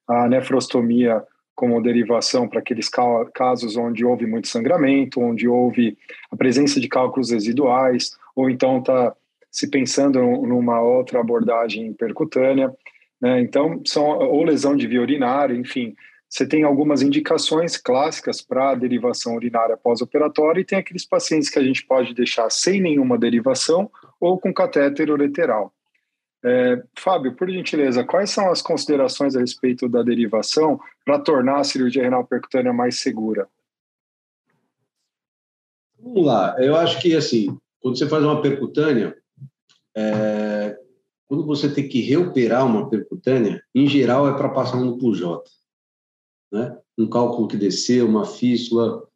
a nefrostomia como derivação para aqueles casos onde houve muito sangramento, onde houve a presença de cálculos residuais, ou então está se pensando numa outra abordagem percutânea. Né? Então, são, ou lesão de via urinária, enfim, você tem algumas indicações clássicas para a derivação urinária pós-operatória e tem aqueles pacientes que a gente pode deixar sem nenhuma derivação ou com catéter ureteral. É, Fábio, por gentileza, quais são as considerações a respeito da derivação para tornar a cirurgia renal percutânea mais segura? Vamos lá, eu acho que assim, quando você faz uma percutânea, é, quando você tem que reoperar uma percutânea, em geral é para passar um duplo J. Né? Um cálculo que desceu, uma fístula.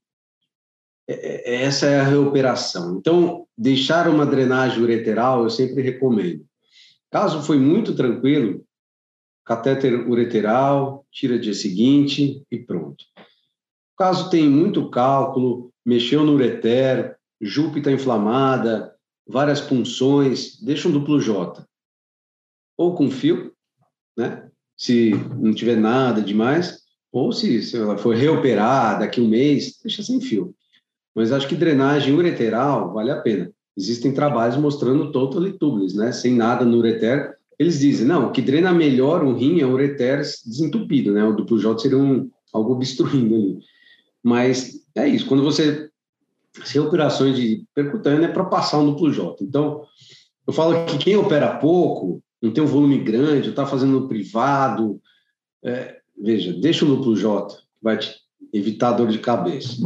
É, é, essa é a reoperação. Então, deixar uma drenagem ureteral eu sempre recomendo. Caso foi muito tranquilo, catéter ureteral, tira dia seguinte e pronto. Caso tem muito cálculo, mexeu no ureter, jupe está inflamada, várias punções, deixa um duplo J. Ou com fio, né? Se não tiver nada demais, ou se, se ela for reoperar daqui um mês, deixa sem fio. Mas acho que drenagem ureteral vale a pena. Existem trabalhos mostrando total tubulus, né? Sem nada no ureter. Eles dizem, não, o que drena melhor um rim é o ureter desentupido, né? O duplo J seria um, algo obstruindo ali. Mas é isso, quando você... Se operações de percutânea é para passar um duplo J. Então, eu falo que quem opera pouco, não tem um volume grande, está fazendo no privado, é, veja, deixa o duplo J, vai te evitar dor de cabeça.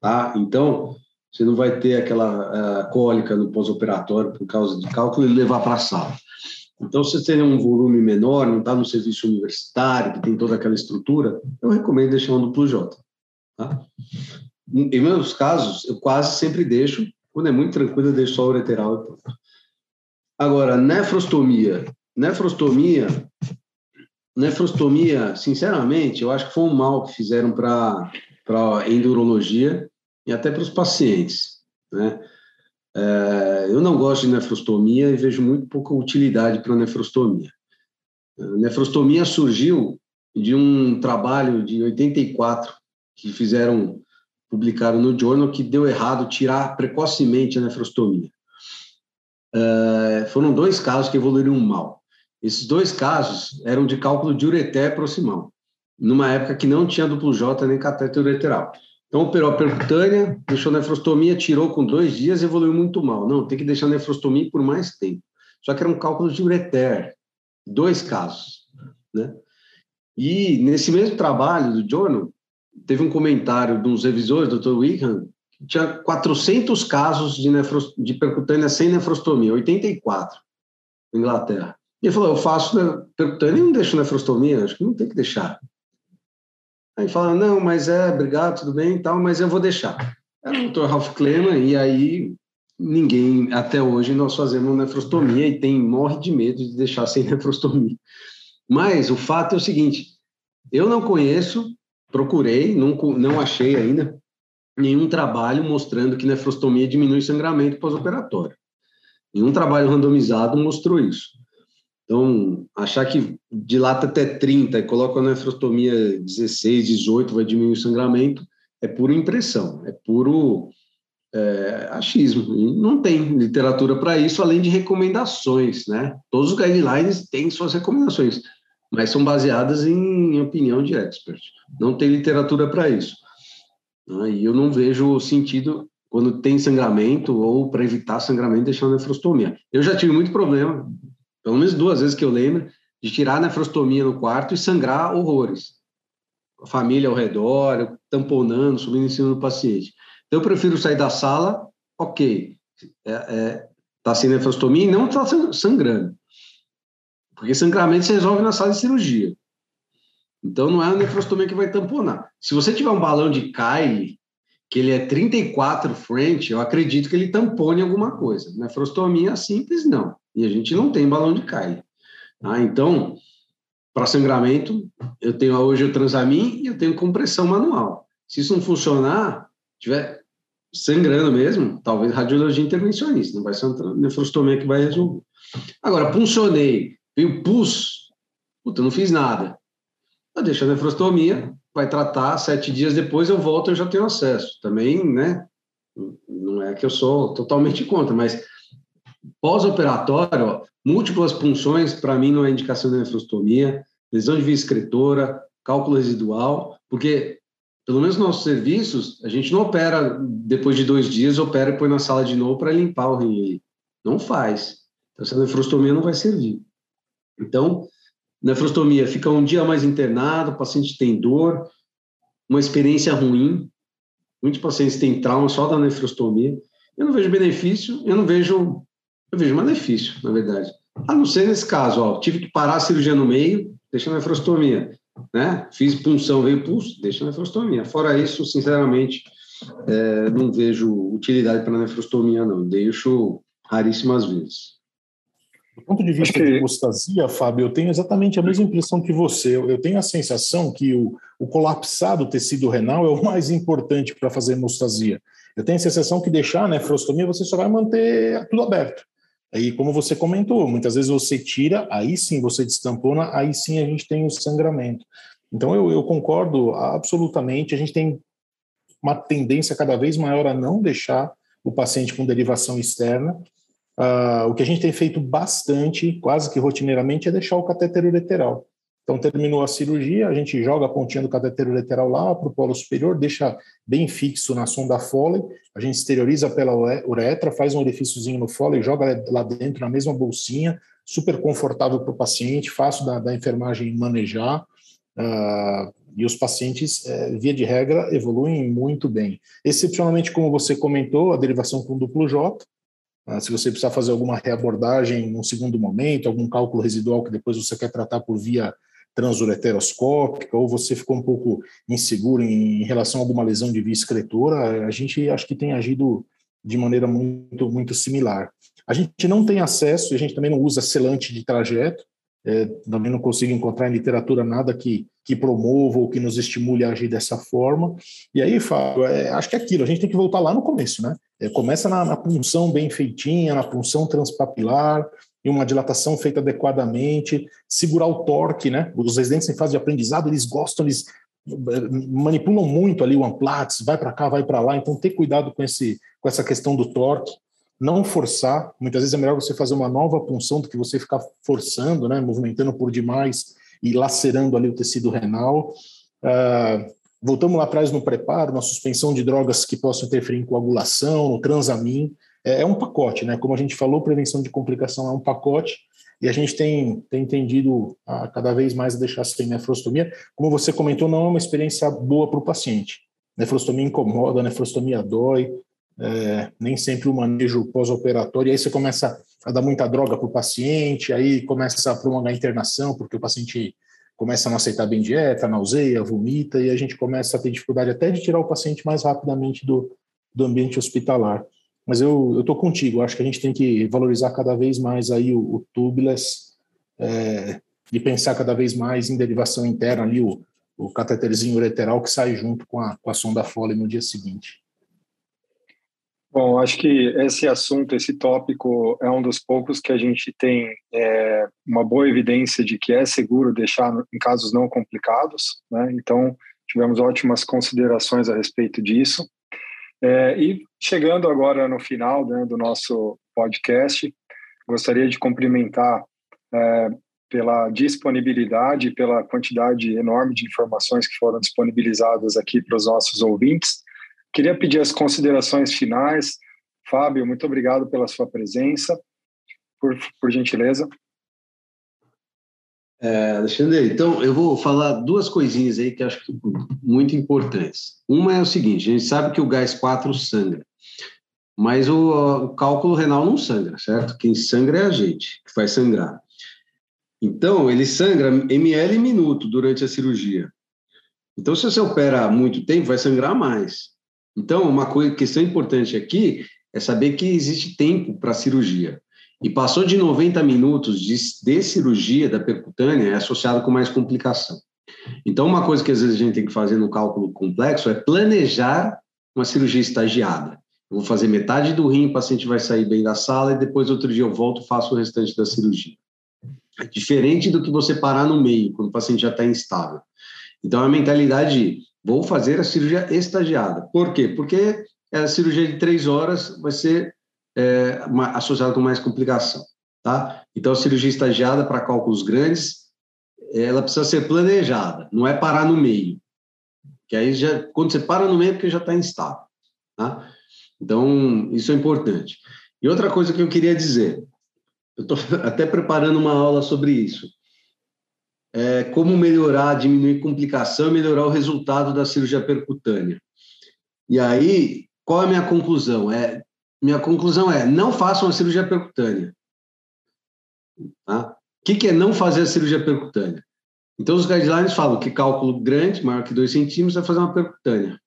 Tá? Então, você não vai ter aquela uh, cólica no pós-operatório por causa de cálculo e levar para a sala. Então, se você tem um volume menor, não está no serviço universitário, que tem toda aquela estrutura, eu recomendo deixar um duplo J. Tá? Em meus casos, eu quase sempre deixo, quando é muito tranquilo, eu deixo só o ureteral e pronto. Agora, nefrostomia. Nefrostomia, nefrostomia, sinceramente, eu acho que foi um mal que fizeram para a endurologia e até para os pacientes. Né? É, eu não gosto de nefrostomia e vejo muito pouca utilidade para a nefrostomia. A nefrostomia surgiu de um trabalho de 84 que fizeram, publicaram no Journal, que deu errado tirar precocemente a nefrostomia. É, foram dois casos que evoluíram mal. Esses dois casos eram de cálculo de ureter proximal, numa época que não tinha duplo J nem cateter ureteral. Então, operou a percutânea, deixou nefrostomia, tirou com dois dias e evoluiu muito mal. Não, tem que deixar nefrostomia por mais tempo. Só que era um cálculo de ureter, dois casos. Né? E nesse mesmo trabalho do Journal, teve um comentário de uns revisores, Dr. Wickham, que tinha 400 casos de, nefros, de percutânea sem nefrostomia, 84. na Inglaterra. E ele falou, eu faço percutânea e não deixo nefrostomia, acho que não tem que deixar. Aí fala, não, mas é, obrigado, tudo bem e tal, mas eu vou deixar. Era o Dr. Ralph Kleman, e aí ninguém, até hoje, nós fazemos nefrostomia e tem, morre de medo de deixar sem nefrostomia. Mas o fato é o seguinte, eu não conheço, procurei, não, não achei ainda nenhum trabalho mostrando que nefrostomia diminui sangramento pós-operatório. Nenhum trabalho randomizado mostrou isso. Então, achar que dilata até 30 e coloca a nefrostomia 16, 18 vai diminuir o sangramento é pura impressão, é puro é, achismo. E não tem literatura para isso, além de recomendações, né? Todos os guidelines têm suas recomendações, mas são baseadas em opinião de expert. Não tem literatura para isso. Né? E eu não vejo sentido quando tem sangramento ou para evitar sangramento deixar nefrostomia. Eu já tive muito problema pelo menos duas vezes que eu lembro, de tirar nefrostomia no quarto e sangrar horrores. A família ao redor, tamponando, subindo em cima do paciente. Então, eu prefiro sair da sala, ok, é, é, tá sem nefrostomia e não está sangrando. Porque sangramento se resolve na sala de cirurgia. Então, não é a nefrostomia que vai tamponar. Se você tiver um balão de Kylie, que ele é 34 French, eu acredito que ele tampone alguma coisa. Nefrostomia simples, não. E a gente não tem balão de Kylie. Tá? Então, para sangramento, eu tenho hoje o Transamin e eu tenho compressão manual. Se isso não funcionar, tiver sangrando mesmo, talvez radiologia intervencionista, não vai ser a nefrostomia que vai resolver. Agora, puncionei, veio pus, puta, não fiz nada. Eu deixo a nefrostomia, vai tratar, sete dias depois eu volto, eu já tenho acesso. Também, né, não é que eu sou totalmente contra, mas Pós-operatório, múltiplas punções, para mim, não é indicação de nefrostomia, lesão de via excretora, cálculo residual, porque, pelo menos nos nossos serviços, a gente não opera depois de dois dias, opera e põe na sala de novo para limpar o rim. Não faz. Então, essa nefrostomia não vai servir. Então, nefrostomia, fica um dia mais internado, o paciente tem dor, uma experiência ruim, muitos pacientes têm trauma só da nefrostomia. Eu não vejo benefício, eu não vejo eu vejo malefício, na verdade. A não ser nesse caso, ó, tive que parar a cirurgia no meio, deixa a nefrostomia, né? Fiz punção, veio pulso, deixa a nefrostomia. Fora isso, sinceramente, é, não vejo utilidade para nefrostomia, não. Deixo raríssimas vezes. Do ponto de vista que... de hemostasia, Fábio, eu tenho exatamente a mesma impressão que você. Eu tenho a sensação que o, o colapsado tecido renal é o mais importante para fazer hemostasia. Eu tenho a sensação que deixar a nefrostomia, você só vai manter tudo aberto. Aí, como você comentou, muitas vezes você tira, aí sim você destampona, aí sim a gente tem o sangramento. Então, eu, eu concordo absolutamente. A gente tem uma tendência cada vez maior a não deixar o paciente com derivação externa. Uh, o que a gente tem feito bastante, quase que rotineiramente, é deixar o catéter ureteral. Então, terminou a cirurgia, a gente joga a pontinha do cateter lateral lá para o polo superior, deixa bem fixo na sonda Foley, a gente exterioriza pela uretra, faz um orifíciozinho no Foley, joga lá dentro na mesma bolsinha, super confortável para o paciente, fácil da, da enfermagem manejar, uh, e os pacientes, é, via de regra, evoluem muito bem. Excepcionalmente, como você comentou, a derivação com duplo J, uh, se você precisar fazer alguma reabordagem num segundo momento, algum cálculo residual que depois você quer tratar por via transureteroscópica, ou você ficou um pouco inseguro em relação a alguma lesão de via excretora, a gente acho que tem agido de maneira muito, muito similar. A gente não tem acesso, e a gente também não usa selante de trajeto, é, também não consigo encontrar em literatura nada que, que promova ou que nos estimule a agir dessa forma. E aí, Fábio, é, acho que é aquilo, a gente tem que voltar lá no começo, né? É, começa na, na punção bem feitinha, na punção transpapilar, e uma dilatação feita adequadamente, segurar o torque, né? Os residentes em fase de aprendizado, eles gostam, eles eh, manipulam muito ali o amplax, vai para cá, vai para lá, então ter cuidado com, esse, com essa questão do torque, não forçar, muitas vezes é melhor você fazer uma nova punção do que você ficar forçando, né? Movimentando por demais e lacerando ali o tecido renal. Uh, voltamos lá atrás no preparo, na suspensão de drogas que possam interferir em coagulação, no transamin, é, é um pacote, né? Como a gente falou, prevenção de complicação é um pacote e a gente tem, tem entendido a, cada vez mais a deixar sem nefrostomia. Como você comentou, não é uma experiência boa para o paciente. Nefrostomia incomoda, nefrostomia dói. é, nem sempre o manejo pós-operatório, aí você começa a dar muita droga para o paciente, aí começa a prolongar a internação, porque o paciente começa a não aceitar bem dieta, nauseia, vomita, e a gente começa a ter dificuldade até de tirar o paciente mais rapidamente do, do ambiente hospitalar. Mas eu estou contigo, acho que a gente tem que valorizar cada vez mais aí o, o tubeless é, e pensar cada vez mais em derivação interna ali, o, o cateterzinho ureteral que sai junto com a, com a sonda Foley no dia seguinte. Bom, acho que esse assunto, esse tópico é um dos poucos que a gente tem é, uma boa evidência de que é seguro deixar em casos não complicados, né? Então, tivemos ótimas considerações a respeito disso. É, e chegando agora no final né, do nosso podcast, gostaria de cumprimentar é, pela disponibilidade, pela quantidade enorme de informações que foram disponibilizadas aqui para os nossos ouvintes. Queria pedir as considerações finais. Fábio, muito obrigado pela sua presença, por, por gentileza. É, Alexandre, então eu vou falar duas coisinhas aí que acho que muito importantes. Uma é o seguinte: a gente sabe que o gás 4 sangra, mas o, o cálculo renal não sangra, certo? Quem sangra é a gente, que vai sangrar. Então, ele sangra ml minuto durante a cirurgia. Então, se você opera muito tempo, vai sangrar mais. Então, uma coisa, questão importante aqui é saber que existe tempo para cirurgia. E passou de 90 minutos de, de cirurgia da percutânea é associado com mais complicação. Então, uma coisa que às vezes a gente tem que fazer no cálculo complexo é planejar uma cirurgia estagiada. Eu vou fazer metade do rim, o paciente vai sair bem da sala e depois outro dia eu volto e faço o restante da cirurgia. É diferente do que você parar no meio, quando o paciente já está instável. Então, a mentalidade Vou fazer a cirurgia estagiada. Por quê? Porque a cirurgia de três horas vai ser é, associada com mais complicação, tá? Então, a cirurgia estagiada para cálculos grandes, ela precisa ser planejada, não é parar no meio. Que aí, já, quando você para no meio, é porque já está instável, tá? Então, isso é importante. E outra coisa que eu queria dizer, eu estou até preparando uma aula sobre isso é, como melhorar, diminuir complicação melhorar o resultado da cirurgia percutânea. E aí, qual é a minha conclusão? É, minha conclusão é, não façam a cirurgia percutânea. Tá? O que, que é não fazer a cirurgia percutânea? Então, os guidelines falam que cálculo grande, maior que 2 centímetros, é fazer uma percutânea.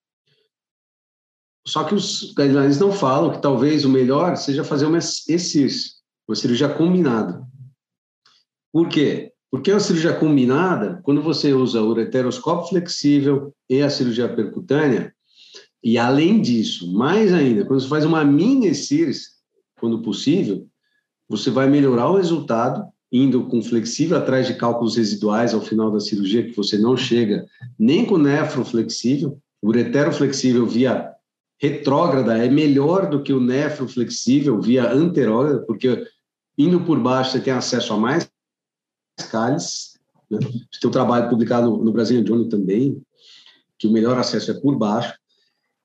Só que os guidelines não falam que talvez o melhor seja fazer uma ECIRS, uma cirurgia combinada. Por quê? Porque a cirurgia combinada, quando você usa o ureteroscópio flexível e a cirurgia percutânea, e além disso, mais ainda, quando você faz uma mini CIRS, quando possível, você vai melhorar o resultado indo com flexível atrás de cálculos residuais ao final da cirurgia, que você não chega nem com nefroflexível. O ureteroflexível via retrógrada é melhor do que o nefroflexível via anterógrada, porque indo por baixo você tem acesso a mais cálices. Né? Tem um trabalho publicado no, no Brasil Journal também, que o melhor acesso é por baixo.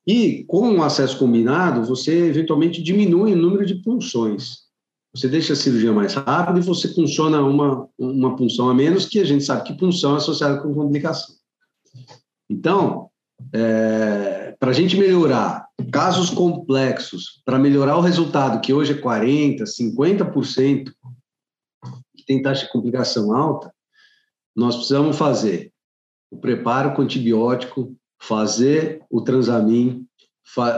E com um acesso combinado, você eventualmente diminui o número de punções. Você deixa a cirurgia mais rápida e você funciona uma, uma punção a menos, que a gente sabe que punção é associada com complicação. Então, é, para a gente melhorar casos complexos, para melhorar o resultado, que hoje é 40%, 50%, que tem taxa de complicação alta, nós precisamos fazer o preparo com antibiótico, fazer o transamin,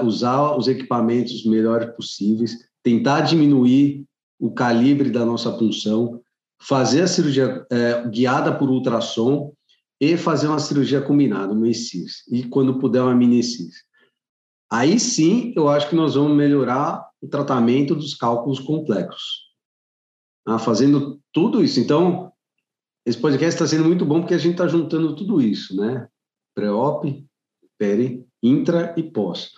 usar os equipamentos melhores possíveis, tentar diminuir o calibre da nossa punção, fazer a cirurgia é, guiada por ultrassom e fazer uma cirurgia combinada, uma ECIS, e quando puder uma mini ECIS. Aí sim, eu acho que nós vamos melhorar o tratamento dos cálculos complexos ah, fazendo tudo isso. Então, esse podcast está sendo muito bom porque a gente está juntando tudo isso, né? Pré-op, peri, intra e pós.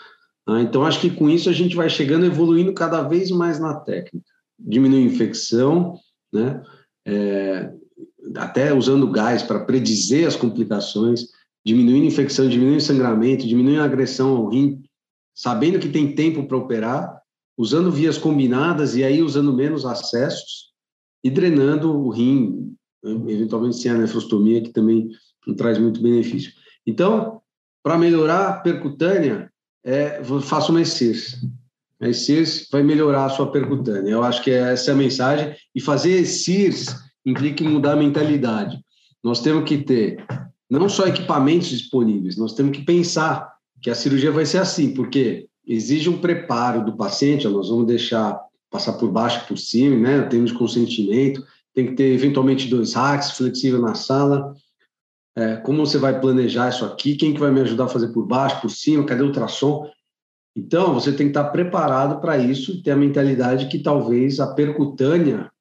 Ah, então, acho que com isso a gente vai chegando, evoluindo cada vez mais na técnica. Diminui infecção, né? É, até usando gás para predizer as complicações, diminuindo infecção, diminuindo sangramento, diminuindo a agressão ao rim, sabendo que tem tempo para operar, usando vias combinadas e aí usando menos acessos, e drenando o rim, eventualmente sem a nefrostomia, que também não traz muito benefício. Então, para melhorar a percutânea, é, faço uma exercício. A vai melhorar a sua percutânea. Eu acho que essa é a mensagem. E fazer CIRS implica mudar a mentalidade. Nós temos que ter não só equipamentos disponíveis, nós temos que pensar que a cirurgia vai ser assim, porque exige um preparo do paciente, nós vamos deixar passar por baixo, por cima, né? Temos consentimento, tem que ter eventualmente dois hacks, flexível na sala. É, como você vai planejar isso aqui? Quem que vai me ajudar a fazer por baixo, por cima? Cadê o ultrassom? Então, você tem que estar preparado para isso e ter a mentalidade que talvez a percutânea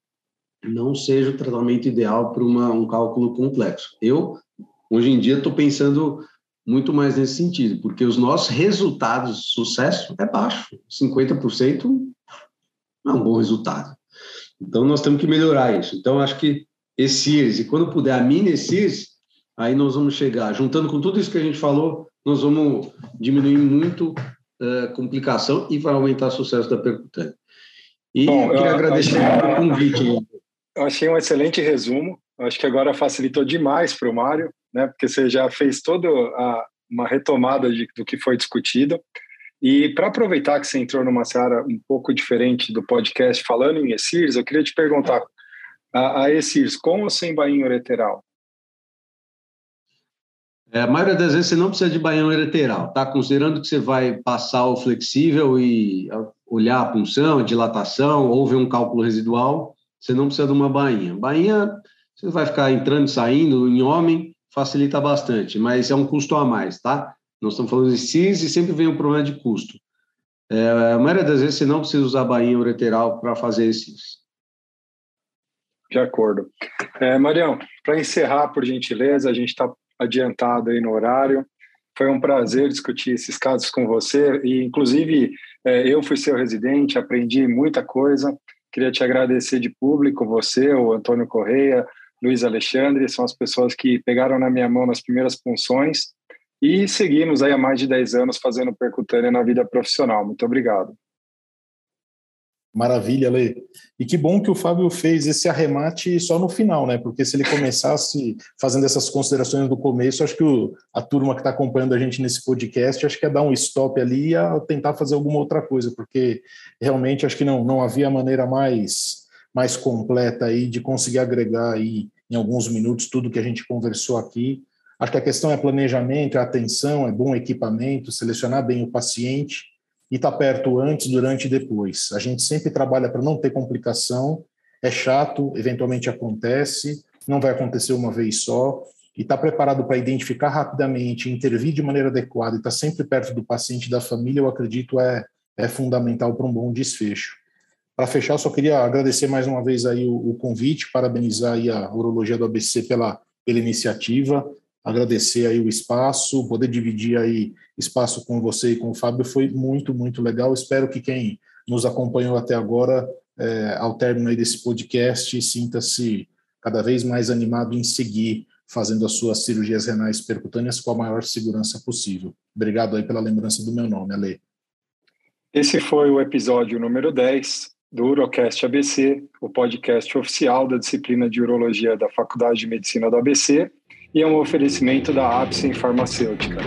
não seja o tratamento ideal para um cálculo complexo. Eu, hoje em dia, estou pensando muito mais nesse sentido, porque os nossos resultados de sucesso é baixo. 50% não é um bom resultado. Então, nós temos que melhorar isso. Então, acho que esse e quando puder a mini CIRS, aí nós vamos chegar, juntando com tudo isso que a gente falou, nós vamos diminuir muito uh, complicação e vai aumentar o sucesso da percutânea. E Bom, queria eu, agradecer o convite. Eu achei um excelente resumo. Eu acho que agora facilitou demais para o Mário, né? Porque você já fez toda a, uma retomada de, do que foi discutido. E para aproveitar que você entrou numa seara um pouco diferente do podcast falando em ESIRS, eu queria te perguntar, a, a ESIRS, com ou sem bainha ureteral? É, a maioria das vezes você não precisa de bainha ureteral, tá? Considerando que você vai passar o flexível e olhar a punção, a dilatação, ou ver um cálculo residual, você não precisa de uma bainha. Bainha, você vai ficar entrando e saindo, em homem, facilita bastante, mas é um custo a mais, tá? Nós estamos falando de CIS e sempre vem um problema de custo. É, a maioria das vezes você não precisa usar bainha ureteral para fazer esses. De acordo. É, Marião, para encerrar, por gentileza, a gente está adiantado aí no horário. Foi um prazer discutir esses casos com você e, inclusive, é, eu fui seu residente, aprendi muita coisa. Queria te agradecer de público, você, o Antônio Correia, Luiz Alexandre, são as pessoas que pegaram na minha mão nas primeiras punções e seguimos aí há mais de 10 anos fazendo percutânea na vida profissional. Muito obrigado. Maravilha, Lê. E que bom que o Fábio fez esse arremate só no final, né? Porque se ele começasse fazendo essas considerações do começo, acho que o, a turma que está acompanhando a gente nesse podcast, acho que ia dar um stop ali e tentar fazer alguma outra coisa, porque realmente acho que não, não havia maneira mais, mais completa aí de conseguir agregar aí em alguns minutos tudo que a gente conversou aqui. Acho que a questão é planejamento, é atenção, é bom equipamento, selecionar bem o paciente e tá perto antes, durante e depois. A gente sempre trabalha para não ter complicação, é chato, eventualmente acontece, não vai acontecer uma vez só, e tá preparado para identificar rapidamente, intervir de maneira adequada e tá sempre perto do paciente e da família, eu acredito é, é fundamental para um bom desfecho. Para fechar, eu só queria agradecer mais uma vez aí o, o convite, parabenizar aí a Urologia do ABC pela, pela iniciativa, agradecer aí o espaço, poder dividir aí espaço com você e com o Fábio foi muito, muito legal. Espero que quem nos acompanhou até agora, é, ao término aí desse podcast, sinta-se cada vez mais animado em seguir fazendo as suas cirurgias renais percutâneas com a maior segurança possível. Obrigado aí pela lembrança do meu nome, Ale. Esse foi o episódio número 10 do Urocast ABC, o podcast oficial da disciplina de Urologia da Faculdade de Medicina do ABC e é um oferecimento da Apsen Farmacêutica.